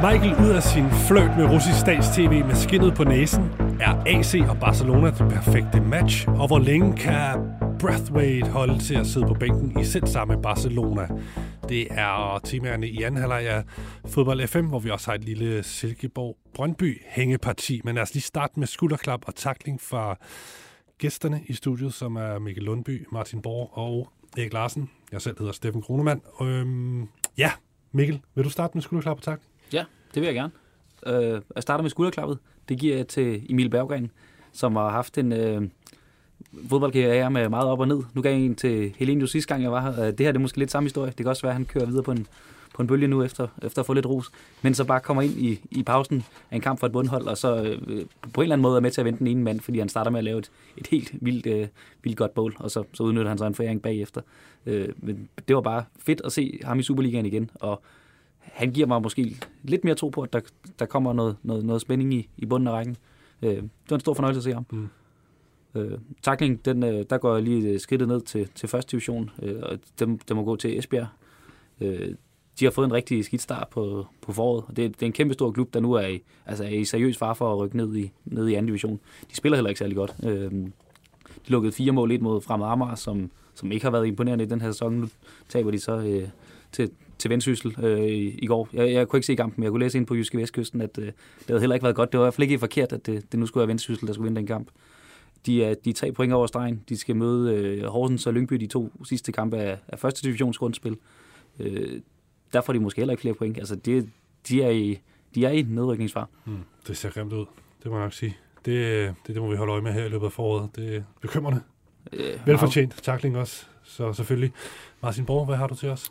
Kom Schmeichel ud af sin fløjt med russisk stats-tv med skinnet på næsen? Er AC og Barcelona det perfekte match? Og hvor længe kan Brathwaite holde til at sidde på bænken i selv samme Barcelona? Det er temaerne i anden halvleg af Fodbold FM, hvor vi også har et lille Silkeborg-Brøndby hængeparti. Men lad os lige starte med skulderklap og takling fra gæsterne i studiet, som er Mikkel Lundby, Martin Borg og Erik Larsen. Jeg selv hedder Steffen Kronemann. Øhm, ja, Mikkel, vil du starte med skulderklap og takling? Det vil jeg gerne. Øh, jeg starter med skulderklappet. Det giver jeg til Emil Berggren, som har haft en øh, fodboldkarriere med meget op og ned. Nu gav jeg en til Helene sidste gang, jeg var her. Øh, det her det er måske lidt samme historie. Det kan også være, at han kører videre på en, på en bølge nu efter, efter at få lidt ros. Men så bare kommer ind i, i pausen af en kamp for et bundhold, og så øh, på en eller anden måde er med til at vente den ene mand, fordi han starter med at lave et, et helt vildt, øh, vildt godt bowl, og så, så udnytter han så en foræring bagefter. Øh, men det var bare fedt at se ham i Superligaen igen, og han giver mig måske lidt mere tro på, at der, der kommer noget, noget, noget spænding i, i bunden af rækken. Øh, det var en stor fornøjelse at se ham. Mm. Øh, takling, den, øh, der går jeg lige skridtet ned til, til første division, øh, og dem, dem må gå til Esbjerg. Øh, de har fået en rigtig skidt start på, på foråret, og det, det er en kæmpe stor klub, der nu er i, altså er i seriøs far for at rykke ned i, ned i anden division. De spiller heller ikke særlig godt. Øh, de lukkede fire mål, et mod Fremad Amager, som, som ikke har været imponerende i den her sæson. Nu taber de så øh, til, til Vendsyssel øh, i, i går. Jeg, jeg kunne ikke se kampen, men jeg kunne læse ind på Jyske Vestkysten, at øh, det havde heller ikke været godt. Det var i hvert fald ikke forkert, at det, det nu skulle være Vendsyssel, der skulle vinde den kamp. De er, de er tre point over stregen. De skal møde øh, Horsens og Lyngby de to sidste kampe af, af første divisionsgrundspil. Øh, der får de måske heller ikke flere point. Altså, de, de, er, i, de er i nedrykningsfar. Mm, det ser grimt ud. Det må jeg nok sige. Det, det, det må vi holde øje med her i løbet af foråret. Det er bekymrende. Øh, Velfortjent takling også, så selvfølgelig. Martin Borg, hvad har du til os?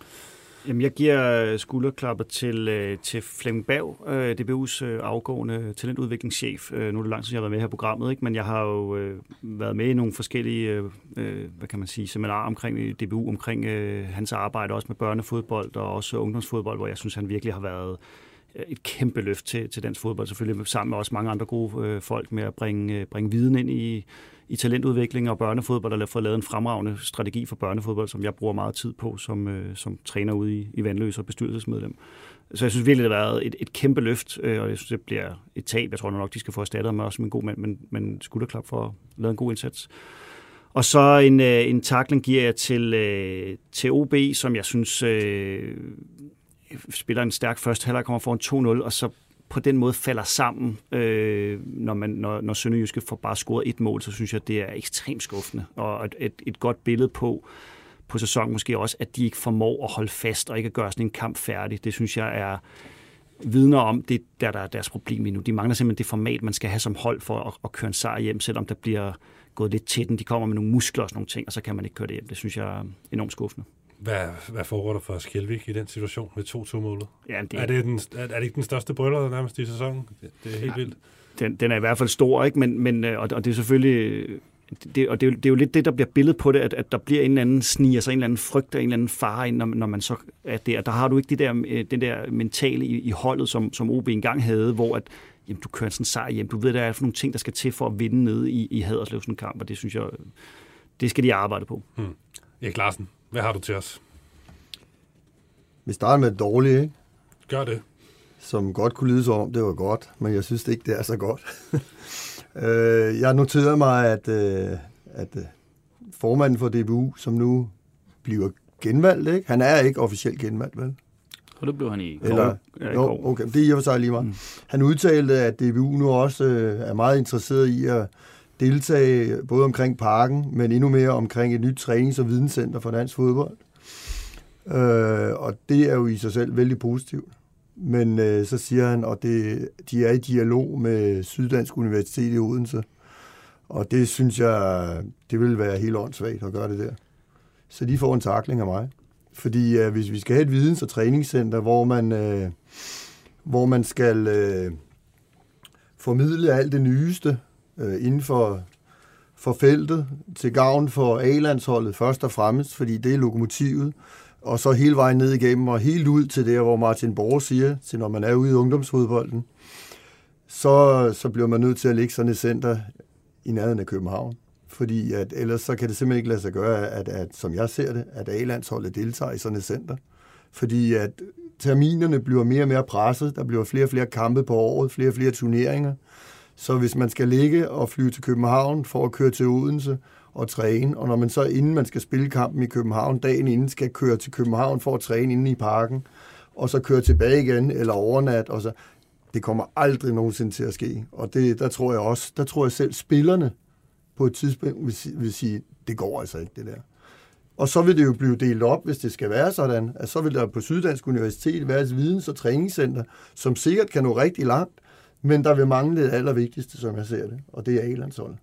Jamen, jeg giver øh, skulderklapper til, øh, til Flemming Bav, øh, DBU's afgående talentudviklingschef. Nu er det lang tid, jeg har været med her i programmet, ikke? men jeg har jo været med i nogle forskellige hvad kan man sige, seminarer omkring DBU, omkring hans arbejde også med børnefodbold og også ungdomsfodbold, hvor jeg synes, han virkelig har været et kæmpe løft til, til dansk fodbold, selvfølgelig sammen med også mange andre gode folk med at bringe, bringe viden ind i, i talentudvikling og børnefodbold, og fået lavet en fremragende strategi for børnefodbold, som jeg bruger meget tid på som, øh, som træner ude i, i Vandløs og bestyrelsesmedlem. Så jeg synes virkelig, det har været et, et kæmpe løft, øh, og jeg synes, det bliver et tab. Jeg tror nok, de skal få erstattet mig også som en god mand, men, men skulderklap for at lave en god indsats. Og så en, øh, en takling giver jeg til, øh, til OB, som jeg synes øh, spiller en stærk første halvleg, kommer foran 2-0, og så på den måde falder sammen, øh, når, man, når, når Sønderjyske får bare scoret et mål, så synes jeg, det er ekstremt skuffende. Og et, et, et godt billede på, på sæsonen måske også, at de ikke formår at holde fast og ikke at gøre sådan en kamp færdig. Det synes jeg er vidner om, det der, der er deres problem lige nu. De mangler simpelthen det format, man skal have som hold for at, at køre en sejr hjem, selvom der bliver gået lidt til den. De kommer med nogle muskler og sådan nogle ting, og så kan man ikke køre det hjem. Det synes jeg er enormt skuffende. Hvad, hvad foregår der for Skjelvik i den situation med 2-2-målet? Ja, det... Er, det den, er, er det ikke den største brøller nærmest i sæsonen? Det, det er helt ja, vildt. Den, den er i hvert fald stor, ikke? Men, men, øh, og, og det er selvfølgelig... Det, og det er, jo, det er jo lidt det, der bliver billedet på det, at, at der bliver en eller anden sniger sig en eller anden frygt og en eller anden fare ind, når, når man så er der. Der har du ikke det der, øh, det der mentale i, i holdet, som, som OB engang havde, hvor at, jamen, du kører sådan en sejr hjem. Du ved, der er for nogle ting, der skal til for at vinde nede i, i Haderslev sådan en kamp, og det synes jeg, det skal de arbejde på. Hmm. Erik Larsen, hvad har du til os? Vi starter med det dårlige, ikke? Gør det. Som godt kunne lyde så om, det var godt, men jeg synes ikke, det er så godt. øh, jeg noterede mig, at, øh, at øh, formanden for DBU, som nu bliver genvalgt, ikke? han er ikke officielt genvalgt, vel? Og det blev han i går. Eller, ja, i går. okay, det er i og for sig lige meget. Mm. Han udtalte, at DBU nu også øh, er meget interesseret i at deltage både omkring parken, men endnu mere omkring et nyt trænings- og videnscenter for dansk fodbold. Øh, og det er jo i sig selv vældig positivt. Men øh, så siger han, at det, de er i dialog med Syddansk Universitet i Odense. Og det synes jeg, det vil være helt åndssvagt at gøre det der. Så de får en takling af mig. Fordi øh, hvis vi skal have et videns- og træningscenter, hvor man, øh, hvor man skal øh, formidle alt det nyeste øh, inden for, for feltet, til gavn for A-landsholdet først og fremmest, fordi det er lokomotivet, og så hele vejen ned igennem, og helt ud til der, hvor Martin Borg siger, til når man er ude i ungdomsfodbolden, så, så bliver man nødt til at lægge sådan et center i nærheden af København. Fordi at, ellers så kan det simpelthen ikke lade sig gøre, at, at som jeg ser det, at A-landsholdet deltager i sådan et center. Fordi at terminerne bliver mere og mere presset. Der bliver flere og flere kampe på året, flere og flere turneringer. Så hvis man skal ligge og flyve til København for at køre til Odense og træne, og når man så inden man skal spille kampen i København, dagen inden skal køre til København for at træne inde i parken, og så køre tilbage igen eller overnat, og så, det kommer aldrig nogensinde til at ske. Og det, der tror jeg også, der tror jeg selv spillerne på et tidspunkt vil, vil sige, det går altså ikke det der. Og så vil det jo blive delt op, hvis det skal være sådan, at så vil der på Syddansk Universitet være et videns- og træningscenter, som sikkert kan nå rigtig langt, men der vil mangle det allervigtigste, som jeg ser det, og det er A-landsholdet.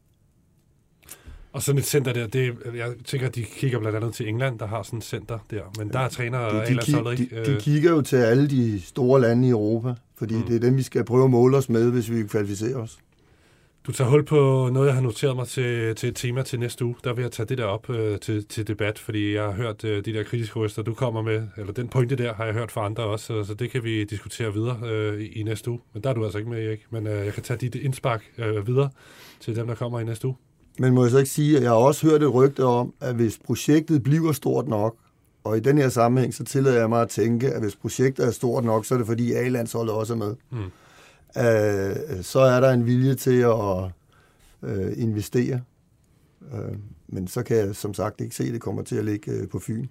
Og sådan et center der, det, jeg tænker, de kigger blandt andet til England, der har sådan et center der, men der er træner de, de, de, ikke. de Øh, kigger jo til alle de store lande i Europa, fordi mm. det er dem, vi skal prøve at måle os med, hvis vi kvalificerer os. Du tager hul på noget, jeg har noteret mig til, til et tema til næste uge. Der vil jeg tage det der op øh, til, til debat, fordi jeg har hørt øh, de der kritiske røster, du kommer med, eller den pointe der har jeg hørt fra andre også, så, så det kan vi diskutere videre øh, i, i næste uge. Men der er du altså ikke med, Erik. Men øh, jeg kan tage dit indspark øh, videre til dem, der kommer i næste uge. Men må jeg så ikke sige, at jeg har også hørt et rygte om, at hvis projektet bliver stort nok, og i den her sammenhæng, så tillader jeg mig at tænke, at hvis projektet er stort nok, så er det fordi A-landsholdet også er med. Mm. Øh, så er der en vilje til at øh, investere. Øh, men så kan jeg som sagt ikke se, at det kommer til at ligge øh, på Fyn.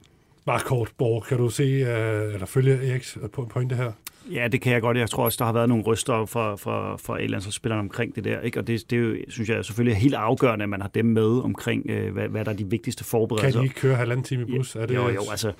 Bare kort, Borg, kan du se, øh, eller følge Eriks po- pointe her? Ja, det kan jeg godt. Jeg tror også, der har været nogle ryster fra, fra, fra A-landsholdsspillerne omkring det der. Ikke? Og det, det er jo, synes jeg selvfølgelig er helt afgørende, at man har dem med omkring, øh, hvad, hvad der er de vigtigste Kan forberedelser. de ikke køre halvanden time i bus? Er det, Jo, jo, altså,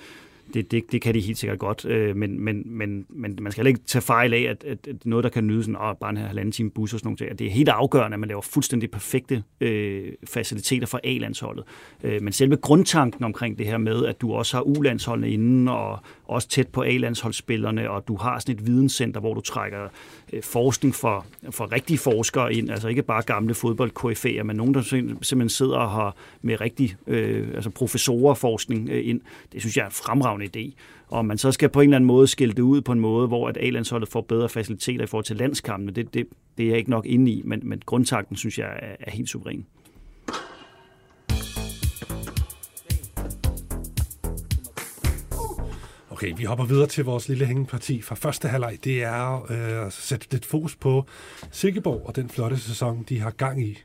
det, det, det kan de helt sikkert godt, øh, men, men, men, men man skal heller ikke tage fejl af, at, at, at noget, der kan nyde sådan, åh, bare en halvanden time bus og sådan noget, at det er helt afgørende, at man laver fuldstændig perfekte øh, faciliteter for A-landsholdet. Øh, men selve grundtanken omkring det her med, at du også har U-landsholdene inden, og også tæt på A-landsholdsspillerne, og du har sådan et videnscenter, hvor du trækker Øh, forskning for, for rigtige forskere ind, altså ikke bare gamle fodboldkoryfæer, men nogen, der simpelthen sidder og har med rigtig øh, altså professorerforskning øh, ind. Det synes jeg er en fremragende idé. Og man så skal på en eller anden måde skille det ud på en måde, hvor at A-landsholdet får bedre faciliteter i forhold til landskampene, det, det, det er jeg ikke nok inde i, men, men grundtakten synes jeg er, er helt suveræn. Okay, vi hopper videre til vores lille hængeparti fra første halvleg. Det er øh, at sætte lidt fokus på Silkeborg og den flotte sæson, de har gang i.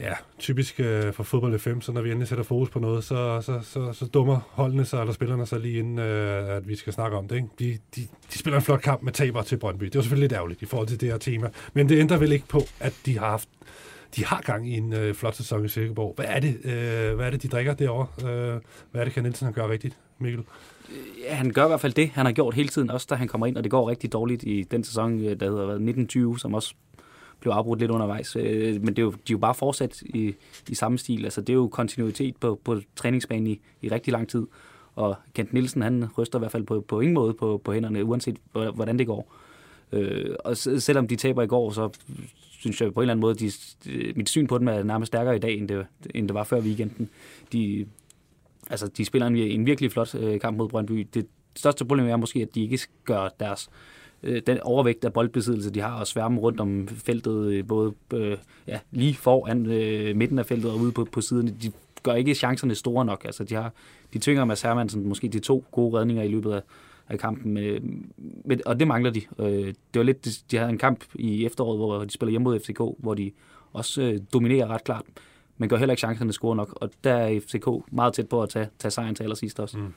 Ja, typisk øh, for fodbold 5, så når vi endelig sætter fokus på noget, så, så, så, så dummer holdene sig, eller spillerne sig lige inden, øh, at vi skal snakke om det. Ikke? De, de, de spiller en flot kamp med taber til Brøndby. Det var selvfølgelig lidt ærgerligt i forhold til det her tema. Men det ændrer vel ikke på, at de har haft de har gang i en øh, flot sæson i Silkeborg. Hvad er det, øh, hvad er det de drikker derovre? Øh, hvad er det, kan Nielsen gøre rigtigt, Mikkel? Han gør i hvert fald det, han har gjort hele tiden, også da han kommer ind, og det går rigtig dårligt i den sæson, øh, der hedder 1920, som også blev afbrudt lidt undervejs. Øh, Men det er jo, de er jo bare fortsat i, i samme stil. Altså, det er jo kontinuitet på, på træningsbanen i, i rigtig lang tid. Og Kent Nielsen, han ryster i hvert fald på, på ingen måde på, på hænderne, uanset hvordan det går. Øh, og selvom de taber i går, så synes jeg på en eller anden måde, de, de, mit syn på dem er nærmest stærkere i dag, end det, end det var før weekenden. De, altså, de spiller en, en virkelig flot øh, kamp mod Brøndby. Det største problem er måske, at de ikke gør deres øh, den overvægt af boldbesiddelse, de har, og sværme rundt om feltet, øh, både øh, ja, lige foran øh, midten af feltet og ude på, på siden. De gør ikke chancerne store nok. Altså, de, har, de tvinger Mads Hermansen måske de to gode redninger i løbet af, af kampen, men, men, og det mangler de. Øh, det var lidt, de, de havde en kamp i efteråret, hvor de spiller hjemme mod FCK, hvor de også øh, dominerer ret klart, men gør heller ikke chancerne score nok, og der er FCK meget tæt på at tage, tage sejren til allersidst også. Mm.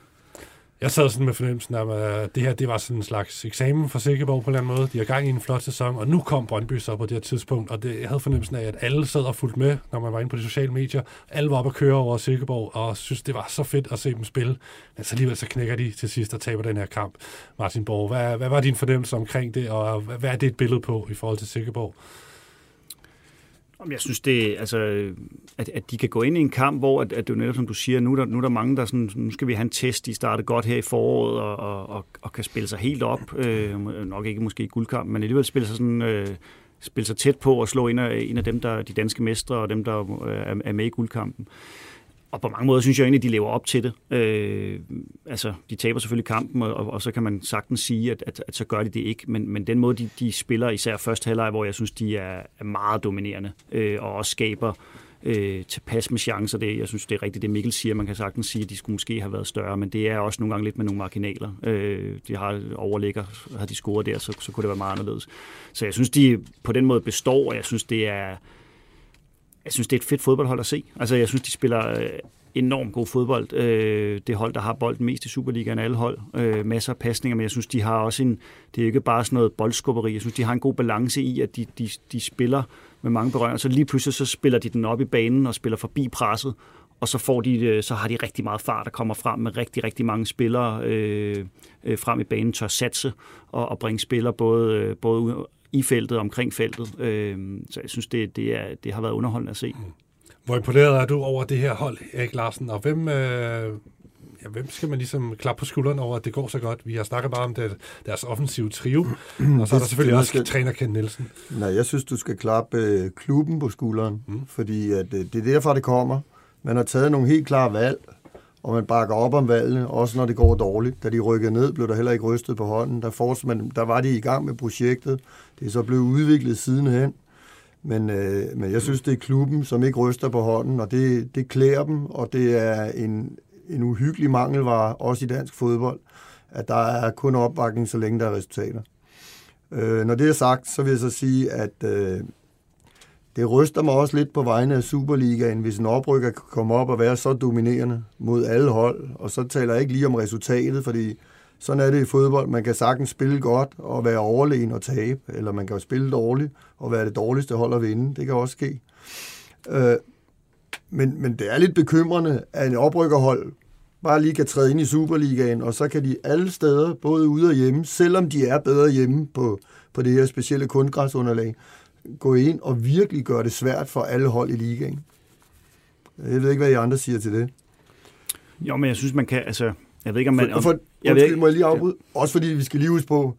Jeg sad sådan med fornemmelsen af, at det her det var sådan en slags eksamen for Silkeborg på en eller anden måde. De har gang i en flot sæson, og nu kom Brøndby så på det her tidspunkt, og det, jeg havde fornemmelsen af, at alle sad og fulgte med, når man var inde på de sociale medier. Alle var oppe at køre over Silkeborg, og synes, det var så fedt at se dem spille. Men så alligevel så knækker de til sidst og taber den her kamp. Martin Borg, hvad, hvad var din fornemmelse omkring det, og hvad, hvad er det et billede på i forhold til Silkeborg? Om Jeg synes, det, altså, at, at de kan gå ind i en kamp, hvor at, at det er jo netop, som du siger, nu er der, nu er der mange, der sådan, nu skal vi have en test, de startede godt her i foråret, og, og, og, og kan spille sig helt op, øh, nok ikke måske i guldkamp, men alligevel spille sig sådan, øh, spille sig tæt på og slå en af, en af dem, der de danske mestre, og dem, der øh, er med i guldkampen. Og på mange måder synes jeg egentlig, at de lever op til det. Øh, altså, de taber selvfølgelig kampen, og, og så kan man sagtens sige, at, at, at så gør de det ikke. Men, men den måde, de, de spiller, især første halvleg, hvor jeg synes, de er, er meget dominerende, øh, og også skaber øh, tilpas med chancer. Det, jeg synes, det er rigtigt, det Mikkel siger. Man kan sagtens sige, at de skulle måske have været større, men det er også nogle gange lidt med nogle marginaler. Øh, de har overligger, har de scoret der, så, så kunne det være meget anderledes. Så jeg synes, de på den måde består, og jeg synes, det er jeg synes, det er et fedt fodboldhold at se. Altså, jeg synes, de spiller øh, enormt god fodbold. Øh, det hold, der har bolden mest i Superligaen af alle hold. Øh, masser af pasninger, men jeg synes, de har også en... Det er ikke bare sådan noget boldskubberi. Jeg synes, de har en god balance i, at de, de, de spiller med mange berøringer. Så lige pludselig så spiller de den op i banen og spiller forbi presset, og så, får de, øh, så har de rigtig meget fart, der kommer frem med rigtig, rigtig mange spillere øh, øh, frem i banen, tør satse og, og bringe spillere både, øh, både i feltet omkring feltet. Øh, så jeg synes, det, det, er, det har været underholdende at se. Mm. Hvor imponeret er du over det her hold, Erik Larsen? Og hvem, øh, ja, hvem skal man ligesom klappe på skulderen over, at det går så godt? Vi har snakket meget om det, deres offensive trio, og så er der selvfølgelig også skal... træner Ken Nielsen. Nej, jeg synes, du skal klappe øh, klubben på skulderen, mm. fordi at, øh, det er derfra, det kommer. Man har taget nogle helt klare valg, og man bakker op om valgene, også når det går dårligt. Da de rykkede ned, blev der heller ikke rystet på hånden. Der, forts, man, der var de i gang med projektet. Det er så blevet udviklet sidenhen. Men, øh, men jeg synes, det er klubben, som ikke ryster på hånden, og det, det klæder dem, og det er en, en uhyggelig mangelvare, også i dansk fodbold, at der er kun opbakning, så længe der er resultater. Øh, når det er sagt, så vil jeg så sige, at øh, det ryster mig også lidt på vegne af Superligaen, hvis en oprykker kan komme op og være så dominerende mod alle hold, og så taler jeg ikke lige om resultatet, fordi sådan er det i fodbold. Man kan sagtens spille godt og være overlegen og tabe, eller man kan spille dårligt og være det dårligste hold at vinde. Det kan også ske. Øh, men, men det er lidt bekymrende, at en oprykkerhold bare lige kan træde ind i Superligaen, og så kan de alle steder, både ude og hjemme, selvom de er bedre hjemme på, på det her specielle kundgræsunderlag, gå ind og virkelig gøre det svært for alle hold i ligaen. Jeg ved ikke, hvad I andre siger til det. Jo, men jeg synes, man kan, altså, jeg ved ikke, om man... For, for, jeg ved ikke, må jeg lige afbryde? Også fordi vi skal lige huske på,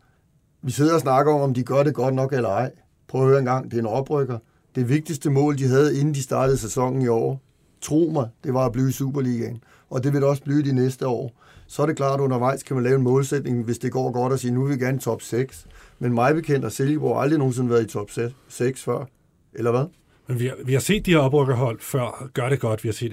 vi sidder og snakker om, om de gør det godt nok eller ej. Prøv at høre en gang, det er en oprykker. Det vigtigste mål, de havde, inden de startede sæsonen i år, tro mig, det var at blive i Superligaen. Og det vil det også blive de næste år. Så er det klart, at undervejs kan man lave en målsætning, hvis det går godt, og sige, nu vil vi gerne top 6. Men mig bekendt har Silkeborg aldrig nogensinde været i top 6 før. Eller hvad? Men vi har, vi har set de her oprykkerhold før gør det godt. Vi har set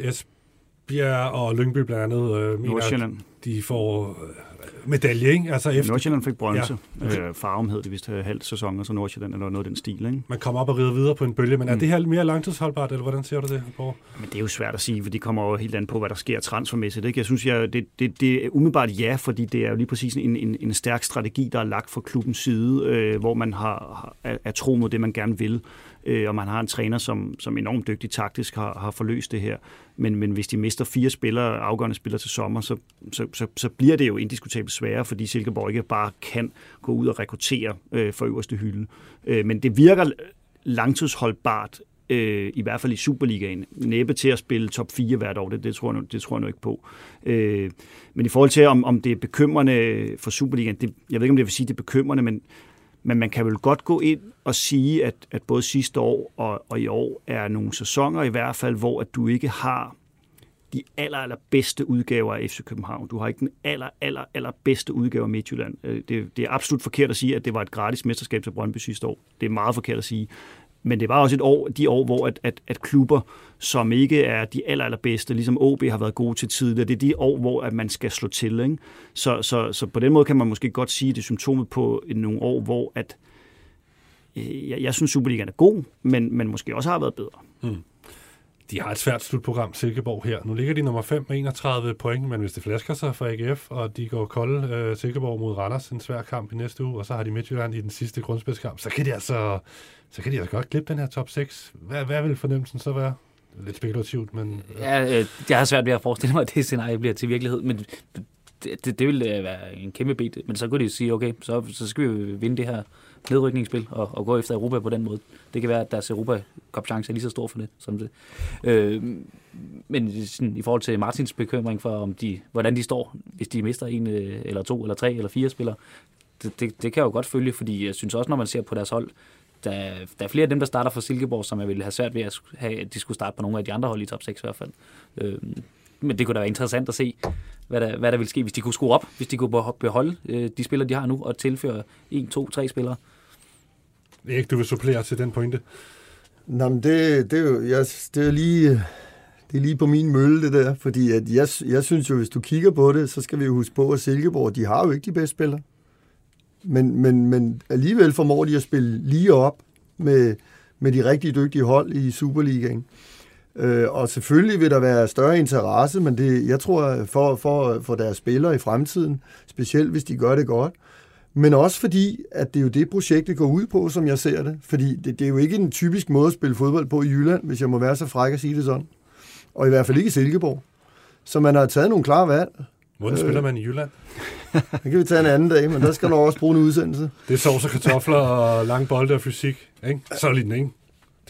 Esbjerg og Lyngby blandt andet. Øh, mener, de får øh, medalje, ikke? Altså efter... Nordsjælland fik bronze. Ja. Okay. Øh, Farum hed det vist halv sæson, og så Nordsjælland eller noget af den stil, ikke? Man kommer op og rider videre på en bølge, men mm. er det her mere langtidsholdbart, eller hvordan ser du det på? Men det er jo svært at sige, for de kommer jo helt an på, hvad der sker transfermæssigt, ikke? Jeg synes, jeg, det, det, det er umiddelbart ja, fordi det er jo lige præcis en, en, en stærk strategi, der er lagt fra klubbens side, øh, hvor man har, er, er tro mod det, man gerne vil øh, og man har en træner, som, som enormt dygtig taktisk har, har forløst det her. Men, men hvis de mister fire spillere, afgørende spillere til sommer, så, så, så, så bliver det jo indiskutabelt sværere, fordi Silkeborg ikke bare kan gå ud og rekruttere øh, for øverste hylde. Øh, men det virker langtidsholdbart, øh, i hvert fald i Superligaen. Næppe til at spille top 4 hvert år, det, det, tror, jeg, det tror jeg nu ikke på. Øh, men i forhold til, om, om det er bekymrende for Superligaen, det, jeg ved ikke, om det vil sige, det er bekymrende, men men man kan vel godt gå ind og sige, at, at både sidste år og, og i år er nogle sæsoner i hvert fald, hvor at du ikke har de aller, aller bedste udgaver af FC København. Du har ikke den aller, aller, aller bedste udgave af Midtjylland. Øh, det, det er absolut forkert at sige, at det var et gratis mesterskab til Brøndby sidste år. Det er meget forkert at sige. Men det var også et år, de år, hvor at, at, at klubber, som ikke er de aller, allerbedste, ligesom OB har været gode til tidligere, det er de år, hvor at man skal slå til. Ikke? Så, så, så på den måde kan man måske godt sige, at det er symptomet på nogle år, hvor at, øh, jeg, jeg synes, Superligaen er god, men, men måske også har været bedre. Hmm. De har et svært slutprogram, Silkeborg her. Nu ligger de nummer 5 med 31 point, men hvis det flasker sig for AGF, og de går kolde øh, Silkeborg mod Randers, en svær kamp i næste uge, og så har de Midtjylland i den sidste grundspidskamp, så kan de altså så kan de altså godt klippe den her top 6. Hvad, hvad vil fornemmelsen så være? Lidt spekulativt, men... Øh. Ja, øh, jeg har svært ved at forestille mig, at det scenarie bliver til virkelighed, men det, det, det vil øh, være en kæmpe bed. Men så kunne de sige, okay, så, så skal vi vinde det her nedrykningsspil og, og gå efter Europa på den måde. Det kan være, at deres europa cup chance er lige så stor for det. Som det. Øh, men sådan, i forhold til Martins bekymring for, om de, hvordan de står, hvis de mister en øh, eller to eller tre eller fire spillere, det, det, det kan jeg jo godt følge, fordi jeg synes også, når man ser på deres hold, der, der er flere af dem, der starter for Silkeborg, som jeg ville have svært ved at, have, at de skulle starte på nogle af de andre hold i top 6 i hvert fald. Øh, men det kunne da være interessant at se, hvad der, hvad der ville ske, hvis de kunne skrue op, hvis de kunne beholde øh, de spillere, de har nu, og tilføre 1, 2, 3 spillere. Ikke, du vil supplere til den pointe? Nå, men det, det, er jo, jeg, det er lige, det er lige på min mølle, det der. Fordi at jeg, jeg synes jo, hvis du kigger på det, så skal vi jo huske på, at Silkeborg, de har jo ikke de bedste spillere. Men, men, men alligevel formår de at spille lige op med, med de rigtig dygtige hold i Superligaen. Øh, og selvfølgelig vil der være større interesse, men det, jeg tror, for, for, for deres spillere i fremtiden, specielt hvis de gør det godt, men også fordi, at det er jo det, projektet går ud på, som jeg ser det. Fordi det, det er jo ikke en typisk måde at spille fodbold på i Jylland, hvis jeg må være så fræk at sige det sådan. Og i hvert fald ikke i Silkeborg. Så man har taget nogle klare valg. Hvordan øh, spiller man i Jylland? Det kan vi tage en anden dag, men der skal du også bruge en udsendelse. Det er sovs og kartofler og lang bolde og fysik. Ikke? Så lige den, ikke?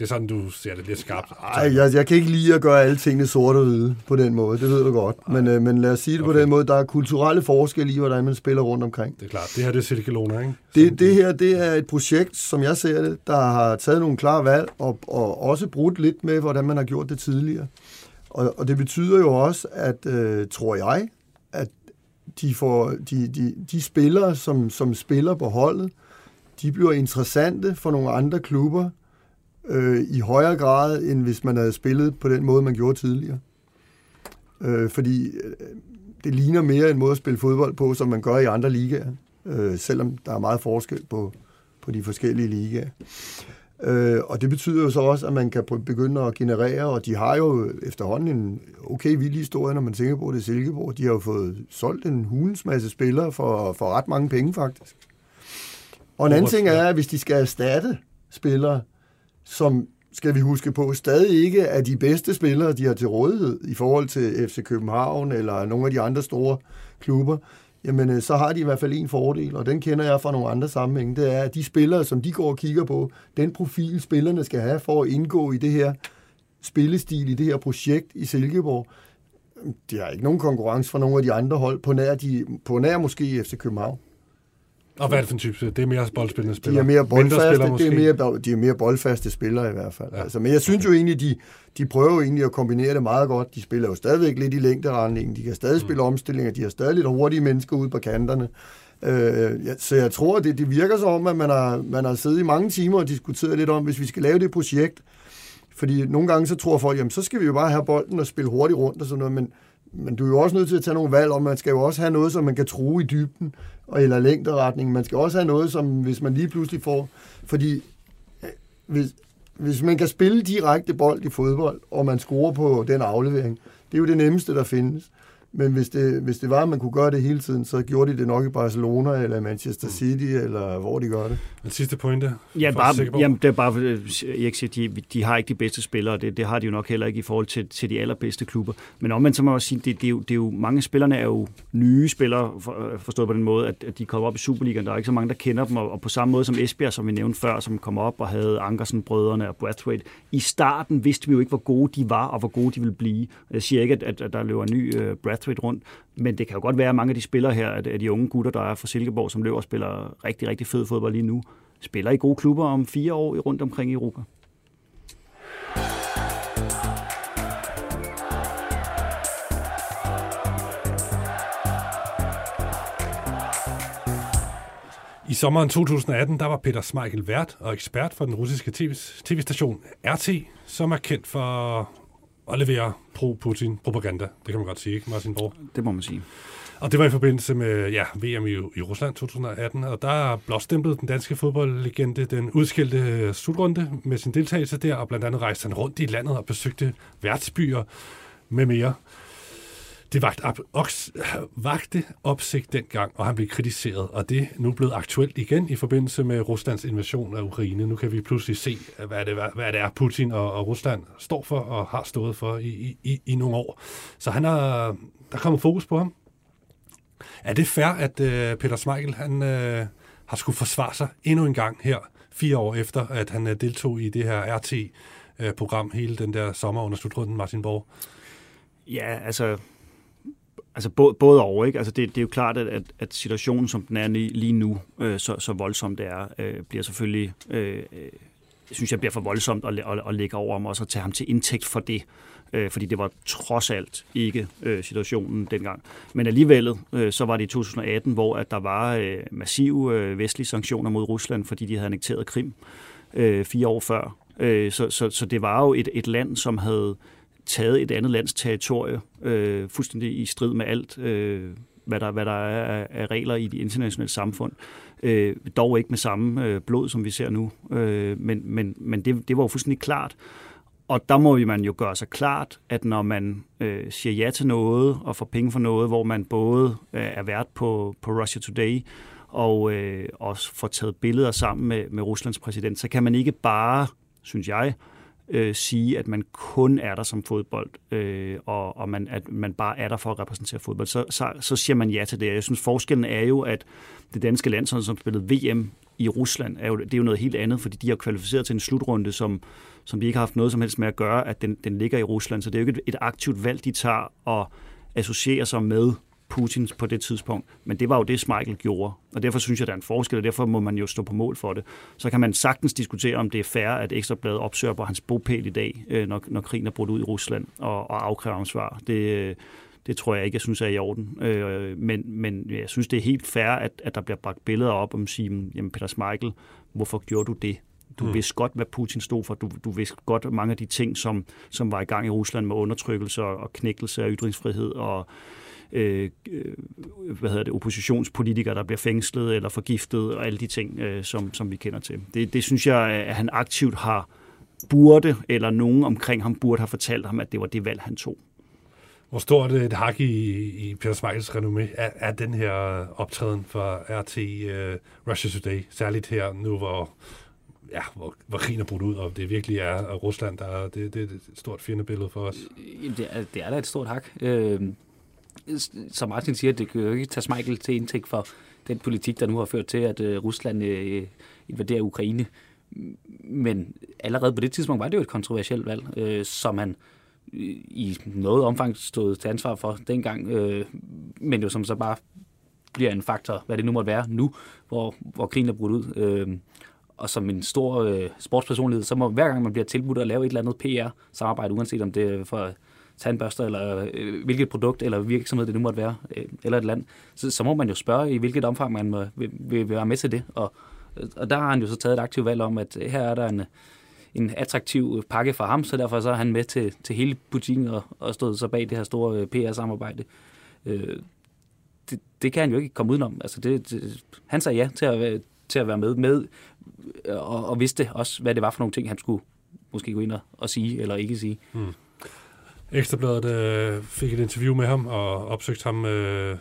Det er sådan, du ser det lidt skarpt. Nej, jeg, jeg kan ikke lide at gøre alle tingene sorte og hvide på den måde. Det ved du godt. Men, øh, men lad os sige det okay. på den måde. Der er kulturelle forskelle i, hvordan man spiller rundt omkring. Det er klart. Det her det er Silkelona, ikke? Det, det her det er et projekt, som jeg ser det, der har taget nogle klare valg og, og også brudt lidt med, hvordan man har gjort det tidligere. Og, og det betyder jo også, at, øh, tror jeg, at de, får, de, de, de spillere, som, som spiller på holdet, de bliver interessante for nogle andre klubber, øh, i højere grad, end hvis man havde spillet på den måde, man gjorde tidligere. Øh, fordi øh, det ligner mere en måde at spille fodbold på, som man gør i andre ligaer, øh, selvom der er meget forskel på, på de forskellige ligaer. Øh, og det betyder jo så også, at man kan begynde at generere, og de har jo efterhånden en okay vild historie, når man tænker på det Silkeborg. De har jo fået solgt en hulens masse spillere for, for ret mange penge, faktisk. Og en anden ting er, at hvis de skal erstatte spillere, som skal vi huske på, stadig ikke er de bedste spillere, de har til rådighed i forhold til FC København eller nogle af de andre store klubber, jamen øh, så har de i hvert fald en fordel, og den kender jeg fra nogle andre sammenhænge, det er, at de spillere, som de går og kigger på, den profil spillerne skal have for at indgå i det her spillestil, i det her projekt i Silkeborg, de har ikke nogen konkurrence fra nogle af de andre hold, på nær, de, på nær måske FC København. Og hvad er det for en type? Det er mere boldspillende spillere? De er mere boldfaste, det er mere, de er mere boldfaste spillere i hvert fald. Ja. Altså, men jeg synes jo egentlig, de, de prøver jo egentlig at kombinere det meget godt. De spiller jo stadigvæk lidt i længderetningen. De kan stadig mm. spille omstillinger. De har stadig lidt hurtige mennesker ude på kanterne. Øh, så jeg tror, det, det virker som om, at man har, man har siddet i mange timer og diskuteret lidt om, hvis vi skal lave det projekt. Fordi nogle gange så tror folk, jamen så skal vi jo bare have bolden og spille hurtigt rundt og sådan noget. Men, men du er jo også nødt til at tage nogle valg om, man skal jo også have noget, som man kan true i dybden eller længderetning. Man skal også have noget, som hvis man lige pludselig får... Fordi øh, hvis, hvis man kan spille direkte bold i fodbold, og man scorer på den aflevering, det er jo det nemmeste, der findes. Men hvis det, hvis det var, at man kunne gøre det hele tiden, så gjorde de det nok i Barcelona, eller Manchester mm. City, mm. eller hvor de gør det. Den sidste pointe? Ja, bare, jamen, det er bare, jeg siger, de, de har ikke de bedste spillere, det, det har de jo nok heller ikke i forhold til, til de allerbedste klubber. Men omvendt så må jeg også sige, det, det, er jo, det er jo, mange spillerne er jo nye spillere, for, forstået på den måde, at, at de kommer op i Superligaen. Der er ikke så mange, der kender dem, og, og på samme måde som Esbjerg, som vi nævnte før, som kom op og havde Ankersen-brødrene og Brathwaite. I starten vidste vi jo ikke, hvor gode de var, og hvor gode de ville blive. Jeg siger ikke, at, at, at der løber en ny uh, Brathwaite rundt, men det kan jo godt være, at mange af de spillere her, at de unge gutter, der er fra Silkeborg, som løber og spiller rigtig, rigtig fed fodbold lige nu, spiller i gode klubber om fire år rundt omkring i Europa. I sommeren 2018, der var Peter Smeichel vært og ekspert for den russiske tv-station RT, som er kendt for at levere pro-Putin-propaganda. Det kan man godt sige, ikke, Martin Borg? Det må man sige. Og det var i forbindelse med ja, VM i, i Rusland 2018, og der blåstemplede den danske fodboldlegende den udskilte slutrunde med sin deltagelse der, og blandt andet rejste han rundt i landet og besøgte værtsbyer med mere. Det vagt op, oks, vagte opsigt dengang, og han blev kritiseret, og det er nu blevet aktuelt igen i forbindelse med Ruslands invasion af Ukraine. Nu kan vi pludselig se, hvad det, hvad det er, Putin og, og Rusland står for og har stået for i, i, i nogle år. Så han har, der er kommet fokus på ham. Er det fair, at øh, Peter Smeichel han, øh, har skulle forsvare sig endnu en gang her, fire år efter, at han øh, deltog i det her RT-program øh, hele den der sommer under slutrunden, Martin Borg? Ja, altså Altså både, både over, ikke? Altså det, det er jo klart, at, at, at situationen, som den er lige nu, øh, så, så voldsomt det er, øh, bliver selvfølgelig, øh, synes jeg bliver for voldsomt at, at, at lægge over om også at tage ham til indtægt for det. Øh, fordi det var trods alt ikke øh, situationen dengang. Men alligevel, øh, så var det i 2018, hvor at der var øh, massive øh, vestlige sanktioner mod Rusland, fordi de havde annekteret Krim øh, fire år før Øh, så, så, så det var jo et, et land, som havde taget et andet lands territorie, øh, fuldstændig i strid med alt, øh, hvad, der, hvad der er af regler i det internationale samfund. Øh, dog ikke med samme øh, blod, som vi ser nu. Øh, men men, men det, det var jo fuldstændig klart. Og der må man jo gøre sig klart, at når man øh, siger ja til noget og får penge for noget, hvor man både øh, er vært på, på Russia Today og øh, også får taget billeder sammen med, med Ruslands præsident, så kan man ikke bare, synes jeg, øh, Øh, sige, at man kun er der som fodbold, øh, og, og man, at man bare er der for at repræsentere fodbold, så, så, så siger man ja til det. Jeg synes, forskellen er jo, at det danske landshold, som spillede VM i Rusland, er jo, det er jo noget helt andet, fordi de har kvalificeret til en slutrunde, som, som vi ikke har haft noget som helst med at gøre, at den, den ligger i Rusland. Så det er jo ikke et, et aktivt valg, de tager og associerer sig med Putin på det tidspunkt. Men det var jo det, Smeichel gjorde. Og derfor synes jeg, der er en forskel, og derfor må man jo stå på mål for det. Så kan man sagtens diskutere, om det er fair, at Ekstrabladet opsøger på hans bopæl i dag, øh, når, når krigen er brudt ud i Rusland, og, og afkræver ansvar. Det, det tror jeg ikke, jeg synes er i orden. Øh, men, men jeg synes, det er helt fair, at, at der bliver bragt billeder op om sige, jamen Peter Smeichel, hvorfor gjorde du det? Du mm. vidste godt, hvad Putin stod for. Du, du vidste godt mange af de ting, som, som var i gang i Rusland med undertrykkelse og, og knækkelse af ytringsfrihed og øh, øh, hvad hedder det, oppositionspolitikere, der bliver fængslet eller forgiftet og alle de ting, øh, som, som vi kender til. Det, det synes jeg, at han aktivt har burde, eller nogen omkring ham burde have fortalt ham, at det var det valg, han tog. Hvor stort et hak i, i Peter Smeichels renommé er, er den her optræden for RT uh, øh, Russia Today, særligt her nu, hvor, ja, hvor, hvor krigen er brudt ud, og det virkelig er Rusland, der er, det, det er et stort fjendebillede for os. Det er, det er da et stort hak. Øh, som Martin siger, det kan jo ikke tage Michael til indtægt for den politik, der nu har ført til, at øh, Rusland øh, invaderer Ukraine. Men allerede på det tidspunkt var det jo et kontroversielt valg, øh, som han øh, i noget omfang stod til ansvar for dengang, øh, men jo som så bare bliver en faktor, hvad det nu måtte være nu, hvor, hvor krigen er brudt ud. Øh, og som en stor øh, sportspersonlighed, så må hver gang man bliver tilbudt at lave et eller andet PR-samarbejde, uanset om det er for tandbørster, eller øh, hvilket produkt eller virksomhed det nu måtte være, øh, eller et land, så, så må man jo spørge, i hvilket omfang man må, vil, vil være med til det. Og, og der har han jo så taget et aktivt valg om, at øh, her er der en, en attraktiv pakke for ham, så derfor så er han med til, til hele butikken og, og stået så bag det her store øh, PR-samarbejde. Øh, det, det kan han jo ikke komme udenom. Altså det, det, han sagde ja til at, øh, til at være med, med og, og vidste også, hvad det var for nogle ting, han skulle måske gå ind og, og sige eller ikke sige. Mm. Ekstrabladet øh, fik et interview med ham og opsøgte ham øh,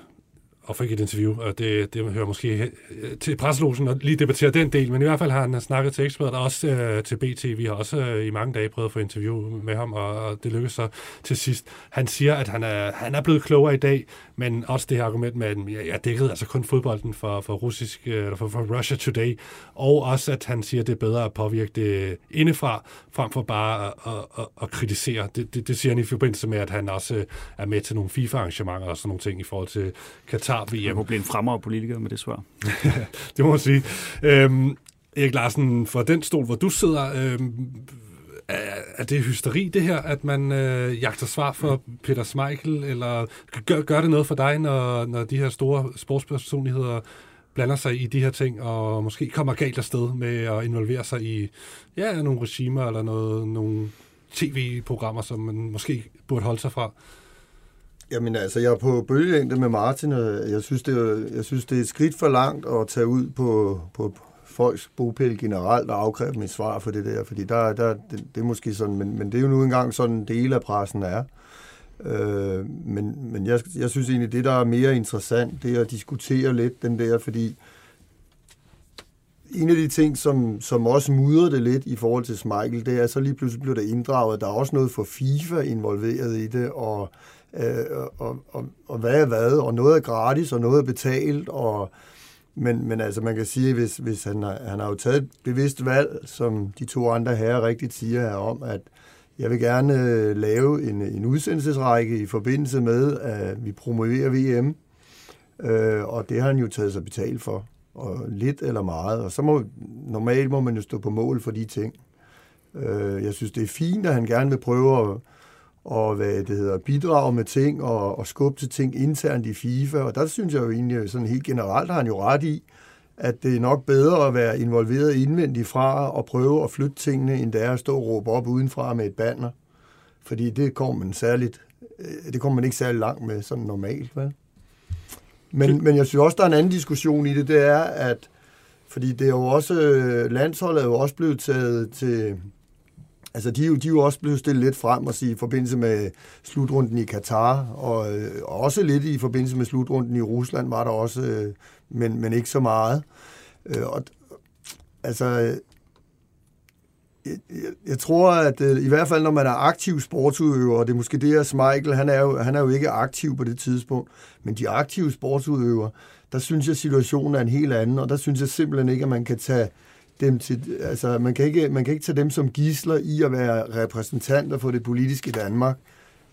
og fik et interview, og det, det hører måske til presselosen og lige debattere den del, men i hvert fald har han snakket til Ekspert og også øh, til BT. Vi har også øh, i mange dage prøvet at få interview med ham, og, og det lykkedes så til sidst. Han siger, at han er, han er blevet klogere i dag, men også det her argument med, at jeg dækkede altså kun fodbolden for, for russisk, øh, eller for, for Russia Today, og også at han siger, at det er bedre at påvirke det indefra, frem for bare at, at, at, at kritisere. Det, det, det siger han i forbindelse med, at han også øh, er med til nogle FIFA-arrangementer og sådan nogle ting i forhold til Katar-VM. Han kunne blive en fremragende politiker med det svar. det må man sige. Øhm, Erik Larsen, for den stol, hvor du sidder, øhm, er, er det hysteri, det her, at man øh, jagter svar for Peter Smeichel, eller gør, gør det noget for dig, når, når de her store sportspersonligheder blander sig i de her ting, og måske kommer galt afsted med at involvere sig i ja, nogle regimer, eller noget, nogle tv-programmer, som man måske burde holde sig fra? Jamen altså, jeg er på bølgelængde med Martin, og jeg synes, det er, jeg synes, det er et skridt for langt at tage ud på, på folks bopæl generelt og afkræve dem et svar for det der, fordi der, der, det, det er måske sådan, men, men det er jo nu engang sådan en del af pressen er. Øh, men men jeg, jeg synes egentlig, det der er mere interessant, det er at diskutere lidt den der, fordi en af de ting, som, som også mudrer det lidt i forhold til Michael, det er, så lige pludselig bliver der inddraget. Der er også noget for FIFA involveret i det, og, øh, og, og, og hvad er hvad, og noget er gratis, og noget er betalt, og men, men altså, man kan sige, hvis, hvis han, har, han har jo taget et bevidst valg, som de to andre herrer rigtigt siger her om, at jeg vil gerne øh, lave en, en udsendelsesrække i forbindelse med, at vi promoverer VM, øh, og det har han jo taget sig betalt for, og lidt eller meget, og så må, normalt må man jo stå på mål for de ting. Øh, jeg synes, det er fint, at han gerne vil prøve at og hvad det hedder, bidrage med ting og, og skubbe til ting internt i FIFA. Og der synes jeg jo egentlig, sådan helt generelt har han jo ret i, at det er nok bedre at være involveret indvendigt fra og prøve at flytte tingene, end det er at stå og råbe op udenfra med et banner. Fordi det kommer man særligt, øh, det kommer man ikke særlig langt med sådan normalt. Vel? Men, men jeg synes også, der er en anden diskussion i det, det er, at fordi det er jo også, landsholdet er jo også blevet taget til, altså de er, jo, de er jo også blevet stillet lidt frem og sige, i forbindelse med slutrunden i Katar, og, øh, og også lidt i forbindelse med slutrunden i Rusland var der også, øh, men, men ikke så meget. Øh, og, altså, jeg, jeg tror, at i hvert fald når man er aktiv sportsudøver, og det er måske det, at Michael, han er, jo, han er jo ikke aktiv på det tidspunkt, men de aktive sportsudøvere, der synes jeg, situationen er en helt anden, og der synes jeg simpelthen ikke, at man kan tage dem til, altså man kan ikke, man kan ikke tage dem som gisler i at være repræsentanter for det politiske Danmark,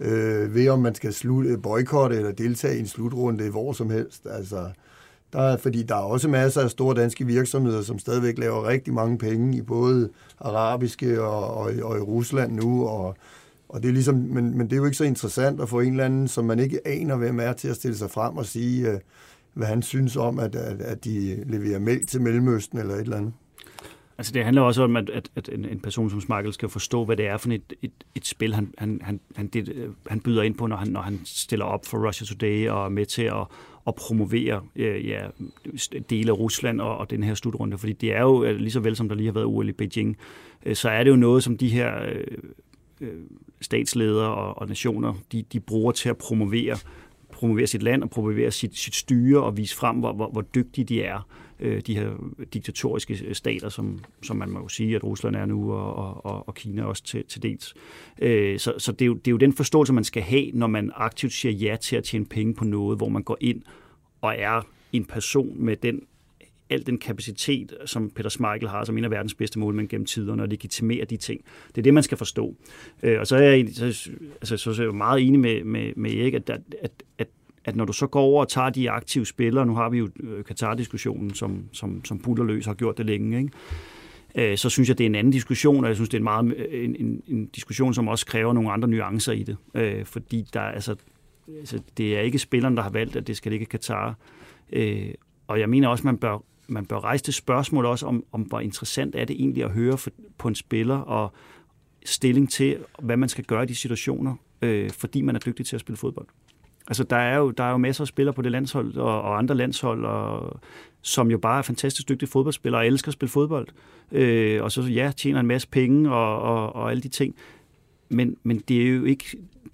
øh, ved om man skal slutte, boykotte eller deltage i en slutrunde hvor som helst. Altså, der er, fordi der er også masser af store danske virksomheder, som stadigvæk laver rigtig mange penge i både arabiske og, og, og i Rusland nu, og, og det er ligesom, men, men det er jo ikke så interessant at få en eller anden, som man ikke aner, hvem er til at stille sig frem og sige, øh, hvad han synes om, at, at, at de leverer mælk til Mellemøsten eller et eller andet. Altså det handler også om, at, at, at en, en person som Smarkel skal forstå, hvad det er for et, et, et spil, han, han, han, han, det, øh, han byder ind på, når han, når han stiller op for Russia Today og er med til at, at promovere øh, ja, dele af Rusland og, og den her slutrunde. Fordi det er jo, øh, lige så vel som der lige har været OL i Beijing, øh, så er det jo noget, som de her øh, øh, statsledere og, og nationer, de, de bruger til at promovere promovere sit land og promovere sit, sit styre og vise frem, hvor, hvor, hvor dygtige de er, øh, de her diktatoriske øh, stater, som, som man må jo sige, at Rusland er nu, og, og, og Kina også til, til dels. Øh, så så det, er jo, det er jo den forståelse, man skal have, når man aktivt siger ja til at tjene penge på noget, hvor man går ind og er en person med den al den kapacitet, som Peter Schmeichel har som en af verdens bedste målmænd gennem tiderne, og legitimere de ting. Det er det, man skal forstå. Øh, og så er jeg, så, altså, så er jeg meget enig med, med, med Erik, at, at, at, at når du så går over og tager de aktive spillere, nu har vi jo øh, Katar-diskussionen, som, som, som Bullerløs har gjort det længe, ikke? Øh, så synes jeg, det er en anden diskussion, og jeg synes, det er en, meget, øh, en, en, en diskussion, som også kræver nogle andre nuancer i det. Øh, fordi der, altså, altså, det er ikke spilleren, der har valgt, at det skal ligge Katar. Øh, og jeg mener også, man bør man bør rejse det spørgsmål også om, om, hvor interessant er det egentlig at høre for, på en spiller og stilling til, hvad man skal gøre i de situationer, øh, fordi man er dygtig til at spille fodbold. Altså, der er jo, der er jo masser af spillere på det landshold og, og andre landshold, og, som jo bare er fantastisk dygtige fodboldspillere og elsker at spille fodbold. Øh, og så ja, tjener en masse penge og, og, og alle de ting. Men, men det er jo ikke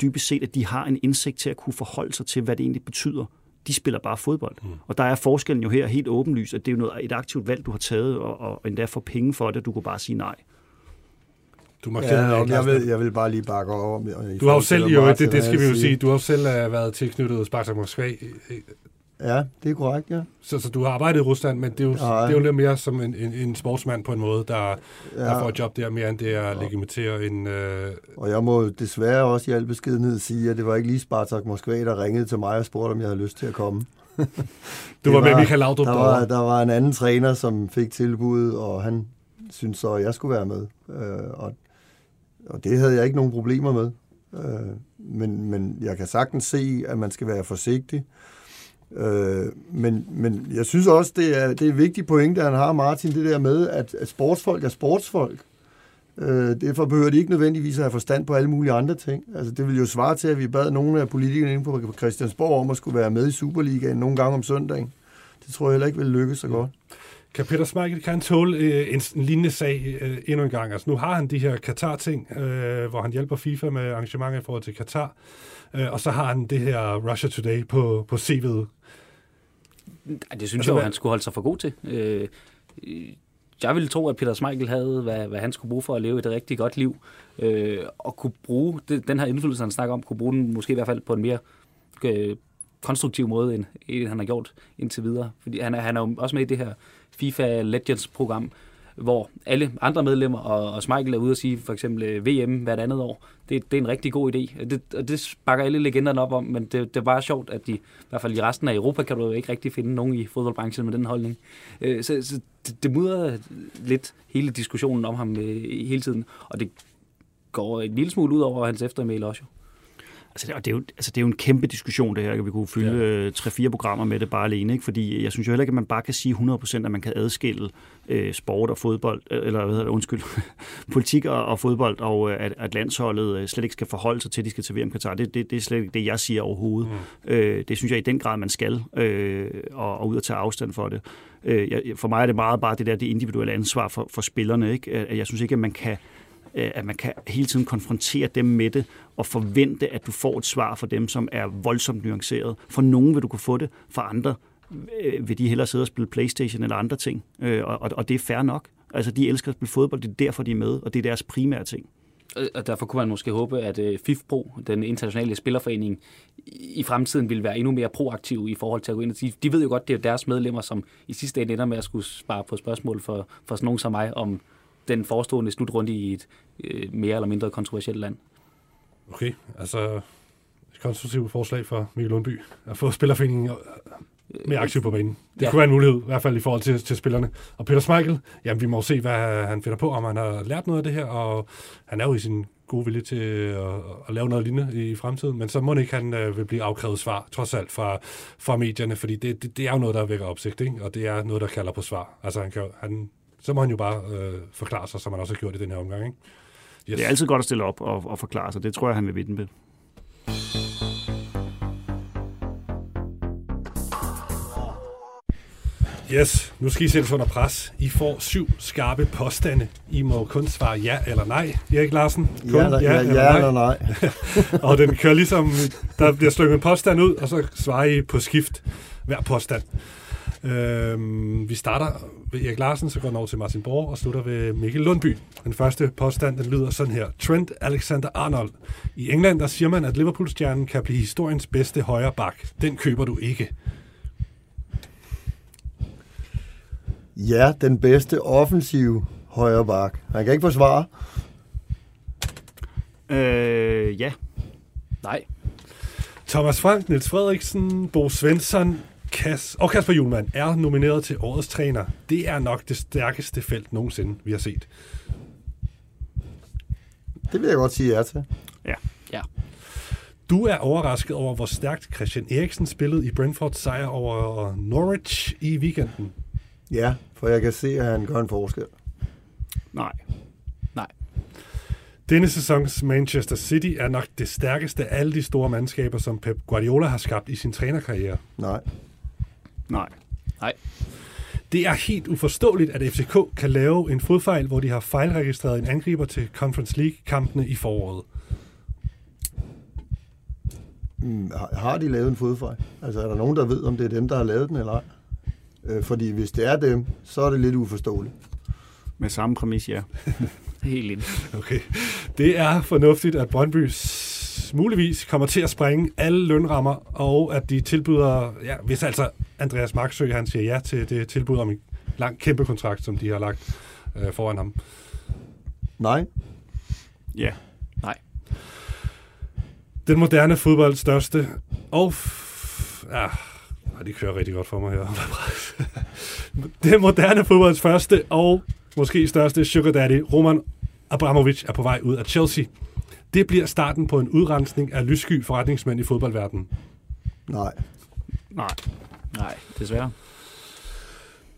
dybest set, at de har en indsigt til at kunne forholde sig til, hvad det egentlig betyder de spiller bare fodbold. Mm. Og der er forskellen jo her helt åbenlyst, at det er jo noget, et aktivt valg, du har taget, og, og endda får penge for det. Du kunne bare sige nej. Du markerer ja, jeg, vil, jeg vil bare lige bakke over. Du har jo selv, jo, det, det skal vi jo sige, du har selv uh, været tilknyttet Spartak Moskva. Ja, det er korrekt, ja. Så, så du har arbejdet i Rusland, men det er jo, ja, det er jo lidt mere som en, en, en sportsmand på en måde, der, ja. der får et job der, mere end det er at legitimere en... Uh... Og jeg må desværre også i al beskedenhed sige, at det var ikke lige Spartak Moskva, der ringede til mig og spurgte, om jeg havde lyst til at komme. du var, var med Michael Laudrup der var, der var en anden træner, som fik tilbud, og han syntes så, at jeg skulle være med. Uh, og og det havde jeg ikke nogen problemer med. Øh, men, men jeg kan sagtens se, at man skal være forsigtig. Øh, men, men jeg synes også, det er, det er vigtigt point, der han har, Martin, det der med, at, at sportsfolk er sportsfolk. Øh, derfor behøver de ikke nødvendigvis at have forstand på alle mulige andre ting. Altså, det vil jo svare til, at vi bad nogle af politikerne inde på Christiansborg om at skulle være med i Superligaen nogle gange om søndagen. Det tror jeg heller ikke vil lykkes så godt. Kan Peter Smeichel, kan han tåle øh, en, en lignende sag øh, endnu en gang? Altså nu har han de her Katar-ting, øh, hvor han hjælper FIFA med arrangementer i forhold til Katar, øh, og så har han det her Russia Today på, på CV'et. Det synes altså, jeg, han skulle holde sig for god til. Øh, jeg ville tro, at Peter Smeichel havde, hvad, hvad han skulle bruge for at leve et rigtig godt liv, øh, og kunne bruge det, den her indflydelse, han snakker om, kunne bruge den måske i hvert fald på en mere øh, konstruktiv måde, end, end han har gjort indtil videre. Fordi han er, han er jo også med i det her FIFA Legends-program, hvor alle andre medlemmer og, og Michael er ude og sige for eksempel øh, VM hvert andet år. Det, det er en rigtig god idé. Det, og det bakker alle legenderne op om, men det, det er bare sjovt, at de, i hvert fald i resten af Europa kan du jo ikke rigtig finde nogen i fodboldbranchen med den holdning. Øh, så, så det, det mudrer lidt hele diskussionen om ham øh, hele tiden, og det går en lille smule ud over hans eftermæl også. Altså, det, og det, er jo, altså, det er jo en kæmpe diskussion, det her. Vi kunne fylde ja. 3-4 øh, programmer med det bare alene, ikke? fordi jeg synes jo heller ikke, at man bare kan sige 100%, at man kan adskille øh, sport og fodbold, øh, eller hvad hedder det, undskyld, politik og, og fodbold, og øh, at, at landsholdet slet ikke skal forholde sig til, at de skal til VM Katar. Det, det, det er slet ikke det, jeg siger overhovedet. Mm. Øh, det synes jeg i den grad, man skal, øh, og, og ud og tage afstand for det. Øh, jeg, for mig er det meget bare det der det individuelle ansvar for, for spillerne. Ikke? Jeg synes ikke, at man kan Øh, Øh, at man kan hele tiden konfrontere dem med det, og forvente, at du får et svar fra dem, som er voldsomt nuanceret. For nogen vil du kunne få det, for andre øh, vil de hellere sidde og spille Playstation eller andre ting. Øh, og, og det er fair nok. Altså, de elsker at spille fodbold, det er derfor, de er med, og det er deres primære ting. Og derfor kunne man måske håbe, at øh, FIFPro, den internationale spillerforening, i fremtiden vil være endnu mere proaktiv i forhold til at gå ind og sige, de ved jo godt, det er deres medlemmer, som i sidste ende ender med at skulle spare på spørgsmål for, for sådan nogen som mig, om den forestående slutrunde i et øh, mere eller mindre kontroversielt land. Okay, altså et konstruktivt forslag for Mikkel Lundby at få spillerforeningen øh, mere aktiv på banen. Det ja. kunne være en mulighed, i hvert fald i forhold til, til spillerne. Og Peter Smeichel, jamen vi må se, hvad han finder på, om han har lært noget af det her, og han er jo i sin gode vilje til at, at lave noget lignende i fremtiden, men så må ikke han øh, vil blive afkrævet svar, trods alt fra, fra medierne, fordi det, det, det er jo noget, der vækker opsigt, ikke? og det er noget, der kalder på svar. Altså han, kan, han så må han jo bare øh, forklare sig, som han også har gjort i den her omgang. Ikke? Yes. Det er altid godt at stille op og, og forklare sig. Det tror jeg, han vil vinde med. Yes, nu skal I sættes under pres. I får syv skarpe påstande. I må kun svare ja eller nej, Erik Larsen. Kun ja, eller, ja, ja, eller, ja eller nej. og den kører ligesom, der bliver slynget en påstand ud, og så svarer I på skift hver påstand. Øhm, vi starter ved Erik Larsen, så går den over til Martin Borg og slutter ved Mikkel Lundby. Den første påstand, den lyder sådan her. Trent Alexander-Arnold. I England, der siger man, at Liverpool-stjernen kan blive historiens bedste højre bak. Den køber du ikke. Ja, den bedste offensive højre bak. Han kan ikke forsvare. Øh, ja. Nej. Thomas Frank, Niels Frederiksen, Bo Svensson, Kas og Kasper Julemand er nomineret til årets træner. Det er nok det stærkeste felt nogensinde, vi har set. Det vil jeg godt sige ja til. Ja. ja. Du er overrasket over, hvor stærkt Christian Eriksen spillede i Brentfords sejr over Norwich i weekenden. Ja, for jeg kan se, at han gør en forskel. Nej. Nej. Denne sæsons Manchester City er nok det stærkeste af alle de store mandskaber, som Pep Guardiola har skabt i sin trænerkarriere. Nej. Nej. Nej. Det er helt uforståeligt, at FCK kan lave en fodfejl, hvor de har fejlregistreret en angriber til Conference League-kampene i foråret. Mm, har de lavet en fodfejl? Altså er der nogen, der ved, om det er dem, der har lavet den eller ej? Øh, fordi hvis det er dem, så er det lidt uforståeligt. Med samme præmis, ja. Helt ind. Okay. Det er fornuftigt, at Brøndby muligvis kommer til at springe alle lønrammer, og at de tilbyder, ja, hvis altså Andreas Marksø, han siger ja til det tilbud om en lang kæmpe kontrakt, som de har lagt øh, foran ham. Nej. Ja. Nej. Den moderne fodbold største, og ja, de kører rigtig godt for mig her. Den moderne fodbolds første og måske største sugar daddy, Roman Abramovic, er på vej ud af Chelsea. Det bliver starten på en udrensning af lyssky forretningsmænd i fodboldverdenen. Nej. Nej. Nej, desværre.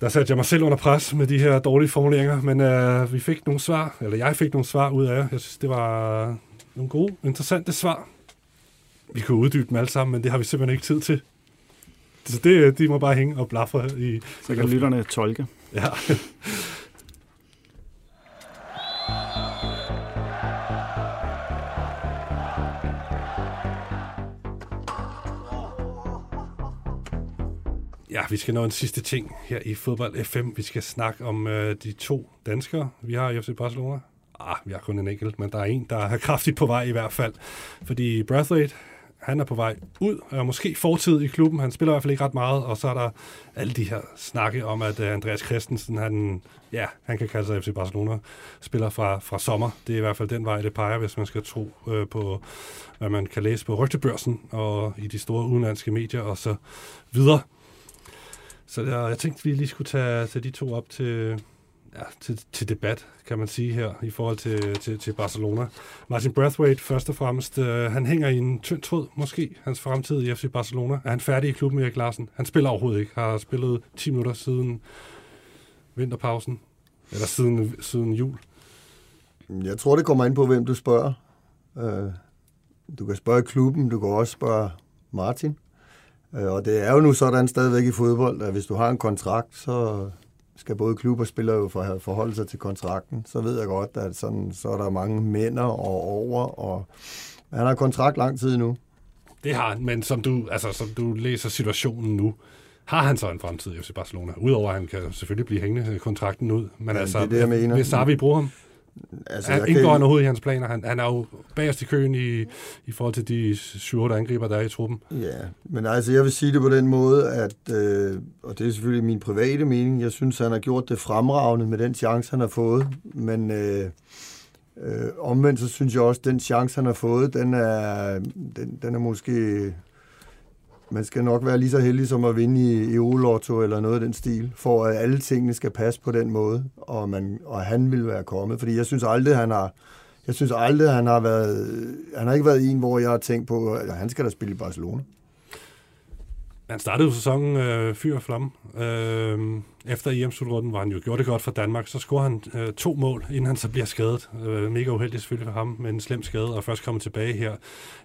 Der satte jeg mig selv under pres med de her dårlige formuleringer, men øh, vi fik nogle svar, eller jeg fik nogle svar ud af jer. Jeg synes, det var nogle gode, interessante svar. Vi kunne uddybe dem alle sammen, men det har vi simpelthen ikke tid til. Så det, de må bare hænge og blaffe i... Så kan lytterne tolke. Ja. Ja, vi skal nå en sidste ting her i Fodbold FM. Vi skal snakke om øh, de to danskere, vi har i FC Barcelona. Ah, vi har kun en enkelt, men der er en, der er kraftigt på vej i hvert fald. Fordi Brathwaite, han er på vej ud, og måske fortid i klubben. Han spiller i hvert fald ikke ret meget, og så er der alle de her snakke om, at øh, Andreas Christensen, han, ja, han kan kalde sig FC Barcelona, spiller fra, fra sommer. Det er i hvert fald den vej, det peger, hvis man skal tro øh, på, hvad man kan læse på rygtebørsen og i de store udenlandske medier og så videre. Så jeg, jeg tænkte, vi lige skulle tage, tage de to op til, ja, til, til debat, kan man sige her, i forhold til, til, til Barcelona. Martin Brathwaite, først og fremmest, øh, han hænger i en tynd tråd, måske, hans fremtid i FC Barcelona. Er han færdig i klubben, Erik Larsen? Han spiller overhovedet ikke. Har spillet 10 minutter siden vinterpausen, eller siden, siden jul. Jeg tror, det kommer ind på, hvem du spørger. Øh, du kan spørge klubben, du kan også spørge Martin. Øh, og det er jo nu sådan stadigvæk i fodbold, at hvis du har en kontrakt, så skal både klub og spiller jo forholde sig til kontrakten. Så ved jeg godt, at sådan, så er der mange mænd og over, og han har kontrakt lang tid nu. Det har han, men som du, altså, som du læser situationen nu, har han så en fremtid i FC Barcelona? Udover at han kan selvfølgelig blive hængende kontrakten ud. Men ja, altså, det er det, jeg mener. hvis Sarvi bruger ham, Altså, han indgår kan... overhovedet i hans planer. Han, han er jo bagerst i køen i, i forhold til de 7 angriber, der er i truppen. Ja, men altså jeg vil sige det på den måde, at, øh, og det er selvfølgelig min private mening, jeg synes, han har gjort det fremragende med den chance, han har fået. Men øh, øh, omvendt så synes jeg også, at den chance, han har fået, den er, den, den er måske man skal nok være lige så heldig som at vinde i Euro-lotto eller noget af den stil, for at alle tingene skal passe på den måde, og, man, og han vil være kommet. Fordi jeg synes aldrig, han har, jeg synes aldrig, han har været, han har ikke været en, hvor jeg har tænkt på, at han skal da spille i Barcelona. Han startede jo sæsonen øh, fyr og flamme. Øh, efter EM-slutrunden var han jo gjort det godt for Danmark. Så scorede han øh, to mål, inden han så bliver skadet. Øh, mega uheldigt selvfølgelig for ham med en slem skade, og først kommet tilbage her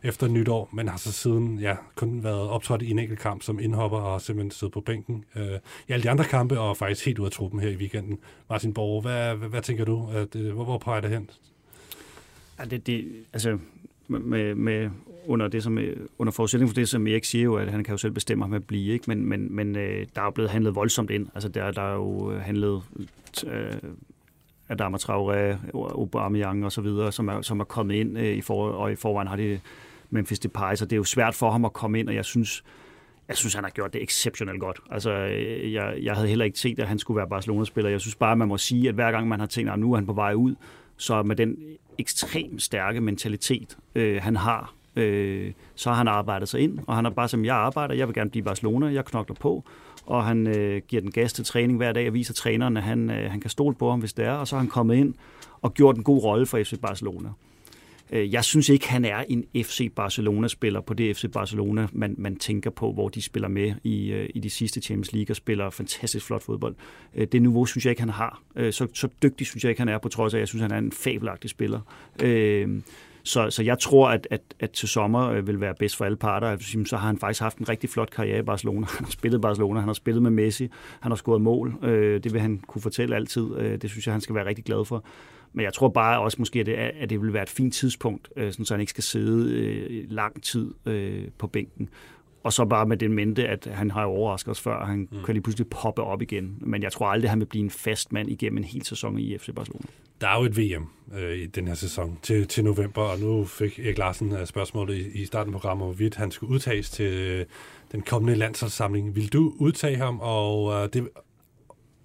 efter nytår, men har så siden ja, kun været optrådt i en enkelt kamp som indhopper og simpelthen siddet på bænken øh, i alle de andre kampe, og faktisk helt ud af truppen her i weekenden. Martin Borg, hvad, hvad, hvad tænker du? Øh, At, hvor, hvor peger det hen? Ja, det, det, altså, med, med under, det, som, under forudsætning for det, som Erik siger jo, at han kan jo selv bestemme ham at blive, ikke? men, men, men øh, der er jo blevet handlet voldsomt ind. Altså der, der er jo øh, handlet øh, Adama Traoré, Aubameyang og så videre, som er, som er kommet ind øh, i for, og i forvejen har det Memphis Depay, så det er jo svært for ham at komme ind, og jeg synes, jeg synes, han har gjort det exceptionelt godt. Altså, øh, jeg, jeg havde heller ikke set, at han skulle være Barcelona-spiller. Jeg synes bare, man må sige, at hver gang man har tænkt, at nu er han på vej ud, så med den ekstremt stærke mentalitet, øh, han har, øh, så har han arbejdet sig ind, og han er bare som jeg arbejder, jeg vil gerne blive Barcelona, jeg knokler på, og han øh, giver den gas til træning hver dag og viser træneren, at han, øh, han kan stole på ham, hvis det er, og så har han kommet ind og gjort en god rolle for FC Barcelona. Øh, jeg synes ikke, han er en FC Barcelona-spiller på det FC Barcelona, man, man tænker på, hvor de spiller med i, øh, i de sidste Champions League og spiller fantastisk flot fodbold. Øh, det niveau synes jeg ikke, han har. Så, så dygtig synes jeg ikke, han er, på trods af, at jeg synes, han er en fabelagtig spiller. Så, så jeg tror, at, at, at til sommer vil være bedst for alle parter. Så har han faktisk haft en rigtig flot karriere i Barcelona. Han har spillet Barcelona, han har spillet med Messi, han har scoret mål. Det vil han kunne fortælle altid. Det synes jeg, han skal være rigtig glad for. Men jeg tror bare også måske, at det, at det vil være et fint tidspunkt, øh, sådan, så han ikke skal sidde øh, lang tid øh, på bænken. Og så bare med den mente, at han har overrasket os før, han mm. kan lige pludselig poppe op igen. Men jeg tror aldrig, at han vil blive en fast mand igennem en hel sæson i FC Barcelona. Der er jo et VM øh, i den her sæson til, til november, og nu fik Erik Larsen uh, spørgsmålet i, i starten af programmet, hvorvidt han skulle udtages til øh, den kommende landsholdssamling. Vil du udtage ham, og øh, det,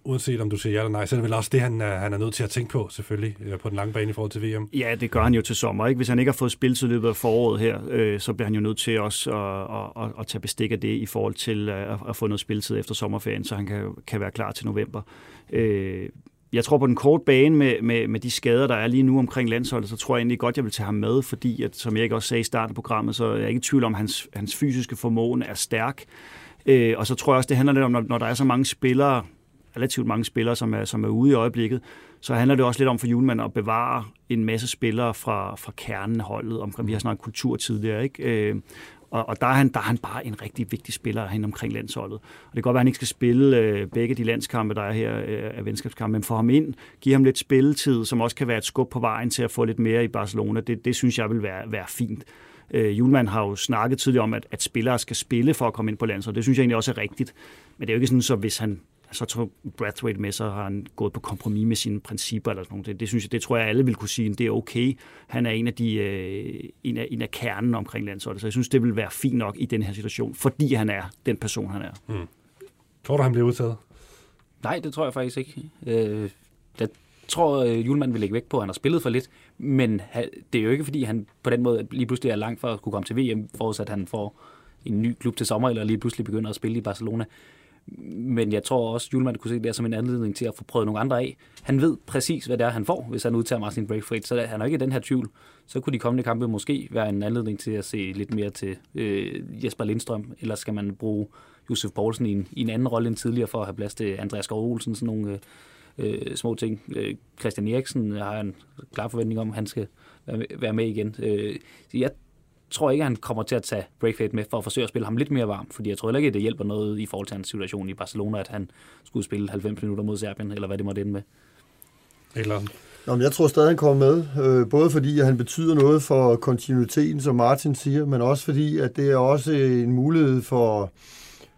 uanset om du siger ja eller nej, så er det vel også det, han er, han er nødt til at tænke på, selvfølgelig, øh, på den lange bane i forhold til VM. Ja, det gør han jo til sommer. Ikke? Hvis han ikke har fået spilletid i løbet af foråret her, øh, så bliver han jo nødt til også at, at, at, at tage bestik af det i forhold til øh, at, at få noget spilletid efter sommerferien, så han kan, kan være klar til november. Øh, jeg tror på den korte bane med, med, med de skader, der er lige nu omkring landsholdet, så tror jeg egentlig godt, jeg vil tage ham med, fordi, at, som jeg ikke også sagde i starten af programmet, så er jeg ikke i tvivl om, at hans, hans fysiske formåen er stærk. Øh, og så tror jeg også, det handler lidt om, når, når der er så mange spillere, relativt mange spillere, som er, som er ude i øjeblikket, så handler det også lidt om for Julemand at bevare en masse spillere fra, fra kernen holdet. Omkring, vi har snakket kultur tidligere, ikke? Øh, og, og der, er han, der er han bare en rigtig vigtig spiller hen omkring landsholdet. Og det kan godt være, at han ikke skal spille øh, begge de landskampe, der er her øh, af venskabskampe, men få ham ind, give ham lidt spilletid, som også kan være et skub på vejen til at få lidt mere i Barcelona, det, det synes jeg vil være, være fint. Øh, Julemand har jo snakket tidligere om, at, at spillere skal spille for at komme ind på landsholdet. Det synes jeg egentlig også er rigtigt. Men det er jo ikke sådan, så hvis han så tog Brathwaite med, så har han gået på kompromis med sine principper eller sådan noget. Det, det, synes jeg, det tror jeg, alle vil kunne sige, det er okay. Han er en af, de, øh, en af, en af kernen omkring landsholdet, så jeg synes, det vil være fint nok i den her situation, fordi han er den person, han er. Mm. Tror du, han bliver udtaget? Nej, det tror jeg faktisk ikke. Øh, jeg tror, øh, Julemand vil lægge væk på, at han har spillet for lidt, men det er jo ikke, fordi han på den måde lige pludselig er langt for at kunne komme til VM, forudsat at han får en ny klub til sommer, eller lige pludselig begynder at spille i Barcelona. Men jeg tror også, at Julemand kunne se det som en anledning til at få prøvet nogle andre af. Han ved præcis, hvad det er, han får, hvis han udtager Martin Braithwaite, så han er ikke i den her tvivl. Så kunne de kommende kampe måske være en anledning til at se lidt mere til øh, Jesper Lindstrøm, eller skal man bruge Josef Poulsen i en, i en anden rolle end tidligere for at have plads til Andreas Skov Olsen, sådan nogle øh, øh små ting. Øh, Christian Eriksen øh, har en klar forventning om, at han skal være med, være med igen. Øh, jeg tror ikke, at han kommer til at tage Braithwaite med for at forsøge at spille ham lidt mere varm, fordi jeg tror heller ikke, at det hjælper noget i forhold til hans situation i Barcelona, at han skulle spille 90 minutter mod Serbien, eller hvad det måtte ende med. Eller Nå, men jeg tror stadig, han kommer med, øh, både fordi at han betyder noget for kontinuiteten, som Martin siger, men også fordi, at det er også en mulighed for,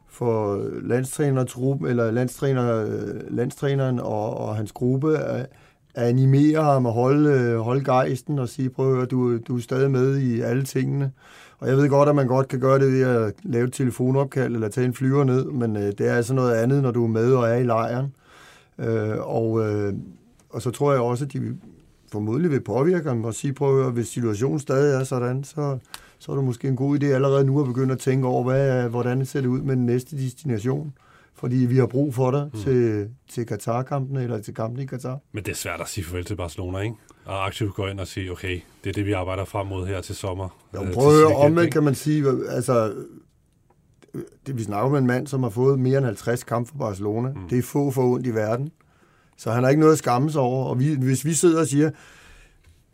for landstrænertruppen, eller landstræner, landstræneren og, og hans gruppe, at, at animere ham og holde, holde gejsten og sige, prøv at du, du er stadig med i alle tingene. Og jeg ved godt, at man godt kan gøre det ved at lave et telefonopkald eller tage en flyver ned, men øh, det er altså noget andet, når du er med og er i lejren. Øh, og, øh, og så tror jeg også, at de formodentlig vil påvirke ham og sige, prøv at hvis situationen stadig er sådan, så, så er det måske en god idé allerede nu at begynde at tænke over, hvad, hvordan ser det ud med den næste destination fordi vi har brug for dig mm. til, til Katar-kampen, eller til kampen i Katar. Men det er svært at sige farvel til Barcelona, ikke? Og aktivt gå ind og sige, okay, det er det, vi arbejder frem mod her til sommer. Jo, øh, prøv at høre, omvendt kan man sige, altså, det, vi snakker med en mand, som har fået mere end 50 kampe for Barcelona. Mm. Det er få for ondt i verden. Så han har ikke noget at skamme sig over. Og vi, hvis vi sidder og siger,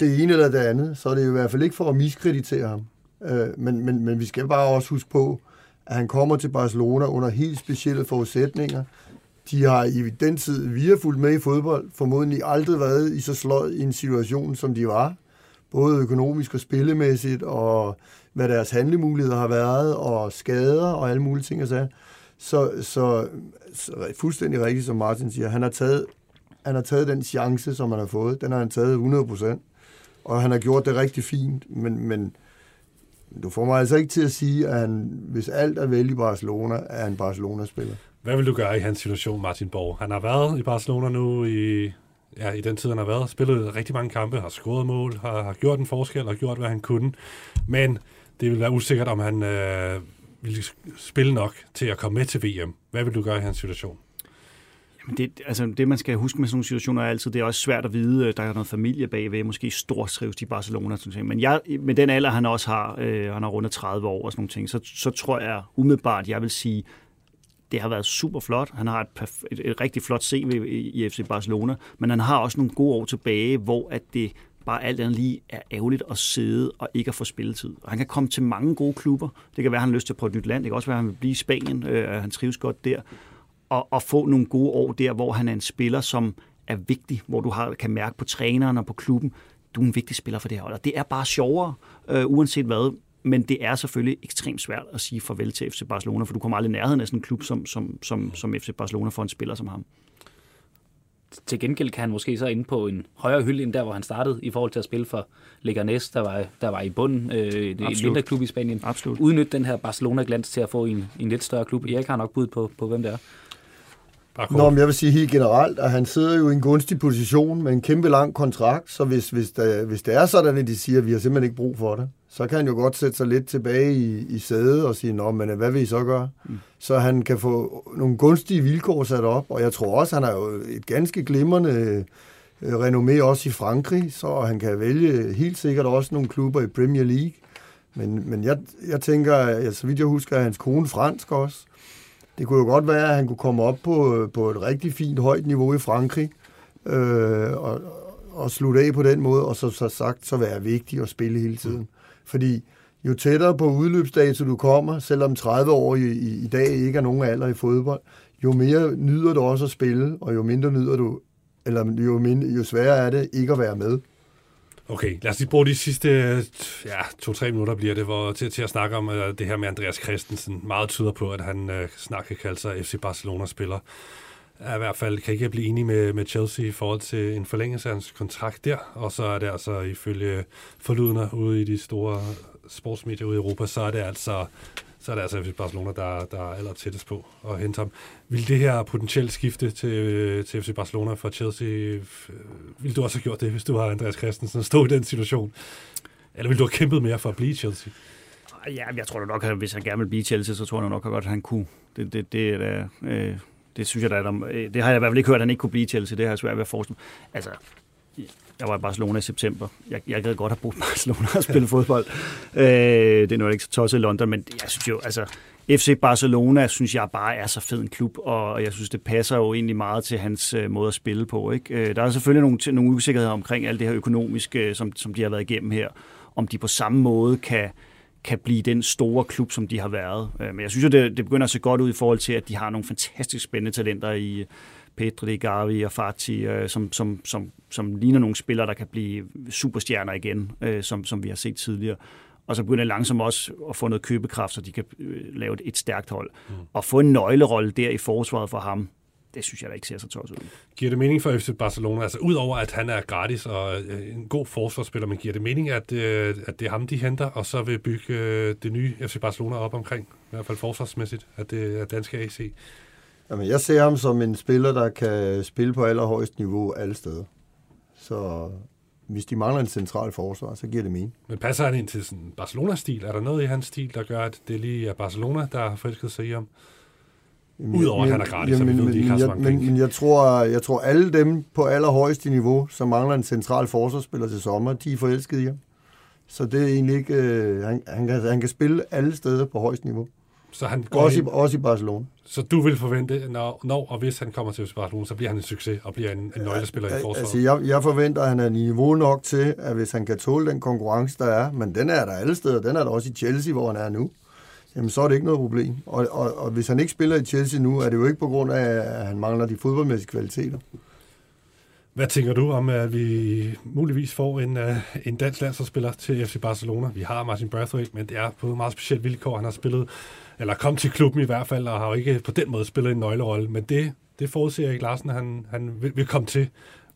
det ene eller det andet, så er det i hvert fald ikke for at miskreditere ham. Øh, men, men, men vi skal bare også huske på, at han kommer til Barcelona under helt specielle forudsætninger. De har i den tid, vi har fulgt med i fodbold, formodentlig aldrig været i så sløj en situation, som de var. Både økonomisk og spillemæssigt, og hvad deres handlemuligheder har været, og skader og alle mulige ting. Så, så, så, så fuldstændig rigtigt, som Martin siger, han har taget han har taget den chance, som han har fået. Den har han taget 100 procent. Og han har gjort det rigtig fint, men, men du får mig altså ikke til at sige, at han, hvis alt er vel i Barcelona, er han Barcelona-spiller. Hvad vil du gøre i hans situation, Martin Borg? Han har været i Barcelona nu i, ja, i den tid, han har været. Spillet rigtig mange kampe, har scoret mål, har, har gjort en forskel og gjort, hvad han kunne. Men det vil være usikkert, om han øh, vil spille nok til at komme med til VM. Hvad vil du gøre i hans situation? Jamen det, altså det, man skal huske med sådan nogle situationer er altid, det er også svært at vide, øh, der er noget familie bagved, måske stortrives i Barcelona, sådan ting. men jeg, med den alder, han også har, øh, han har rundet 30 år og sådan nogle ting, så, så tror jeg umiddelbart, jeg vil sige, det har været super flot. Han har et, perf- et, et rigtig flot CV i, i FC Barcelona, men han har også nogle gode år tilbage, hvor at det bare alt andet lige er ærgerligt at sidde og ikke at få spilletid. Og han kan komme til mange gode klubber. Det kan være, at han har lyst til at prøve et nyt land. Det kan også være, at han vil blive i Spanien. Øh, han trives godt der og, og få nogle gode år der, hvor han er en spiller, som er vigtig, hvor du har, kan mærke på træneren og på klubben, du er en vigtig spiller for det her hold. Og det er bare sjovere, øh, uanset hvad. Men det er selvfølgelig ekstremt svært at sige farvel til FC Barcelona, for du kommer aldrig i nærheden af sådan en klub som, som, som, som FC Barcelona for en spiller som ham til gengæld kan han måske så inde på en højere hylde, end der, hvor han startede, i forhold til at spille for Leganes, der var, der var i bunden, øh, en mindre klub i Spanien. Absolut. Udnytte den her Barcelona-glans til at få en, en lidt større klub. Erik har nok bud på, på hvem det er. Nå, men jeg vil sige helt generelt, at han sidder jo i en gunstig position med en kæmpe lang kontrakt, så hvis, hvis, der, hvis det er sådan, at de siger, at vi har simpelthen ikke brug for det, så kan han jo godt sætte sig lidt tilbage i, i sædet og sige, nå, men hvad vil I så gøre? Mm. Så han kan få nogle gunstige vilkår sat op, og jeg tror også, han har jo et ganske glimrende øh, renommé også i Frankrig, så han kan vælge helt sikkert også nogle klubber i Premier League. Men, men jeg, jeg tænker, at så vidt jeg husker, er hans kone fransk også. Det kunne jo godt være, at han kunne komme op på, øh, på et rigtig fint højt niveau i Frankrig, øh, og, og slutte af på den måde, og så, så sagt, så være vigtig at spille hele tiden. Fordi jo tættere på udløbsdato du kommer, selvom 30 år i, i, i dag ikke er nogen alder i fodbold, jo mere nyder du også at spille, og jo mindre nyder du, eller jo, mindre, jo sværere er det ikke at være med. Okay, lad os lige bruge de sidste ja, to-tre minutter bliver det hvor, til, til at snakke om uh, det her med Andreas Christensen. Meget tyder på, at han uh, snart kan kalde sig FC Barcelona-spiller. Er i hvert fald kan ikke blive enig med, med Chelsea i forhold til en forlængelse af hans kontrakt der. Og så er det altså ifølge forlydende ude i de store sportsmedier ude i Europa, så er det altså så er det altså FC Barcelona, der, der er aller tættest på at hente ham. Vil det her potentielt skifte til, til FC Barcelona fra Chelsea, øh, vil du også have gjort det, hvis du har Andreas Christensen og stå i den situation? Eller vil du have kæmpet mere for at blive Chelsea? Ja, jeg tror nok, at hvis han gerne vil blive Chelsea, så tror jeg nok godt, at han kunne. Det, det, det, det, øh, det synes jeg, da, der, øh, det har jeg i hvert fald ikke hørt, at han ikke kunne blive Chelsea. Det har jeg svært ved at forestille Altså, jeg var i Barcelona i september. Jeg, jeg gad godt have brugt Barcelona og spille fodbold. Øh, det er nu ikke så tosset i London, men jeg synes jo, altså, FC Barcelona synes jeg bare er så fed en klub, og jeg synes, det passer jo egentlig meget til hans øh, måde at spille på. Ikke? Øh, der er selvfølgelig nogle, nogle usikkerheder omkring alt det her økonomiske, øh, som, som de har været igennem her. Om de på samme måde kan, kan blive den store klub, som de har været. Øh, men jeg synes jo, det, det begynder at se godt ud i forhold til, at de har nogle fantastisk spændende talenter i Pedro Gavi og Fati, som, som, som, som ligner nogle spillere, der kan blive superstjerner igen, som, som vi har set tidligere og så begynder langsomt også at få noget købekraft, så de kan øh, lave et, stærkt hold. Mm. Og få en nøglerolle der i forsvaret for ham, det synes jeg da ikke ser så tosset ud. Giver det mening for FC Barcelona, altså udover at han er gratis og øh, en god forsvarsspiller, men giver det mening, at, øh, at det er ham, de henter, og så vil bygge det nye FC Barcelona op omkring, i hvert fald forsvarsmæssigt, at det er danske AC? Jamen, jeg ser ham som en spiller, der kan spille på allerhøjst niveau alle steder. Så hvis de mangler en central forsvar, så giver det mening. Men passer han ind til sådan Barcelona-stil? Er der noget i hans stil, der gør, at det lige er Barcelona, der har forelsket sig i ham? Udover at han er gratis, jamen, så vi ved, de ikke har så mange men, men jeg tror, jeg tror, alle dem på allerhøjeste niveau, som mangler en central forsvarsspiller til sommer, de er forelsket i ham. Så det er egentlig ikke... Øh, han, han, kan, han kan spille alle steder på højst niveau. Så han går også, ind, i, også i Barcelona. Så du vil forvente, når, når og hvis han kommer til Barcelona, så bliver han en succes og bliver en, en nøglespiller ja, i forsvaret? Altså, jeg, jeg forventer, at han er niveau nok til, at hvis han kan tåle den konkurrence, der er, men den er der alle steder, den er der også i Chelsea, hvor han er nu, jamen så er det ikke noget problem. Og, og, og hvis han ikke spiller i Chelsea nu, er det jo ikke på grund af, at han mangler de fodboldmæssige kvaliteter. Hvad tænker du om, at vi muligvis får en, uh, en dansk landsholdsspiller til FC Barcelona? Vi har Martin Brathwaite, men det er på meget specielt vilkår. Han har spillet eller kom til klubben i hvert fald, og har jo ikke på den måde spillet en nøglerolle. Men det, det forudser Erik Larsen, han, han vil, vil komme til.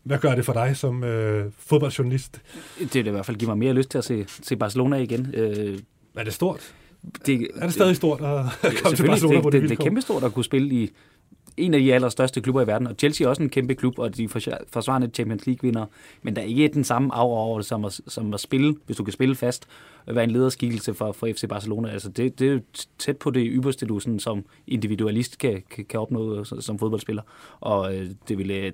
Hvad gør det for dig som øh, fodboldjournalist? Det vil i hvert fald give mig mere lyst til at se, se Barcelona igen. Øh, er det stort? Det, er det stadig stort at komme til Barcelona det, på det, det, det er kæmpestort at kunne spille i en af de allerstørste klubber i verden, og Chelsea er også en kæmpe klub, og de forsvarende Champions League-vinder, men der er ikke den samme aura over det, som at, som at spille, hvis du kan spille fast, og være en lederskikkelse for, for FC Barcelona. Altså det, det er tæt på det ypperste, du sådan, som individualist kan, kan, kan opnå som fodboldspiller, og øh, det ville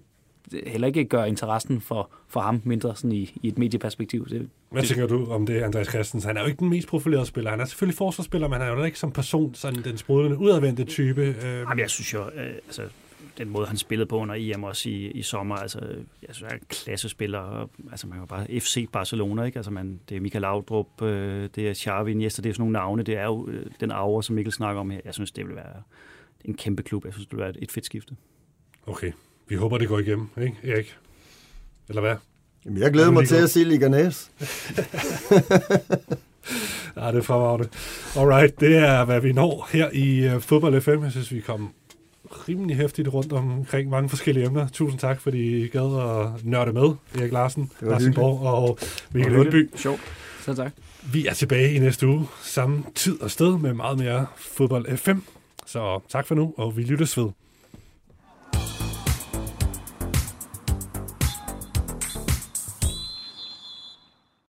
heller ikke gøre interessen for, for ham mindre sådan i, i et medieperspektiv. Det, Hvad tænker du om det, Andreas Christensen? Han er jo ikke den mest profilerede spiller. Han er selvfølgelig forsvarsspiller, men han er jo ikke som person sådan den sprudlende, udadvendte type. Øh. Jamen, jeg synes jo, øh, altså, den måde, han spillede på under EM også i, i sommer, altså, jeg synes, han er en klassespiller. Altså, man kan bare FC Barcelona, ikke? Altså, man, det er Michael Laudrup, øh, det er Xavi Iniesta, det er sådan nogle navne. Det er jo øh, den aura, som Mikkel snakker om her. Jeg synes, det vil være en kæmpe klub. Jeg synes, det vil være et fedt skifte. Okay. Vi håber, det går igennem, ikke Erik? Eller hvad? Jamen, jeg glæder mig til at se Liganes. ja, det er fremragende. Alright, det er, hvad vi når her i uh, Fodbold FM. Jeg synes, vi kom rimelig hæftigt rundt omkring mange forskellige emner. Tusind tak, fordi I gad at nørde med. Erik Larsen, Larsen Borg og Mikkel Lundby. Sjovt. Så tak. Vi er tilbage i næste uge, samme tid og sted med meget mere Fodbold FM. Så tak for nu, og vi lyttes ved.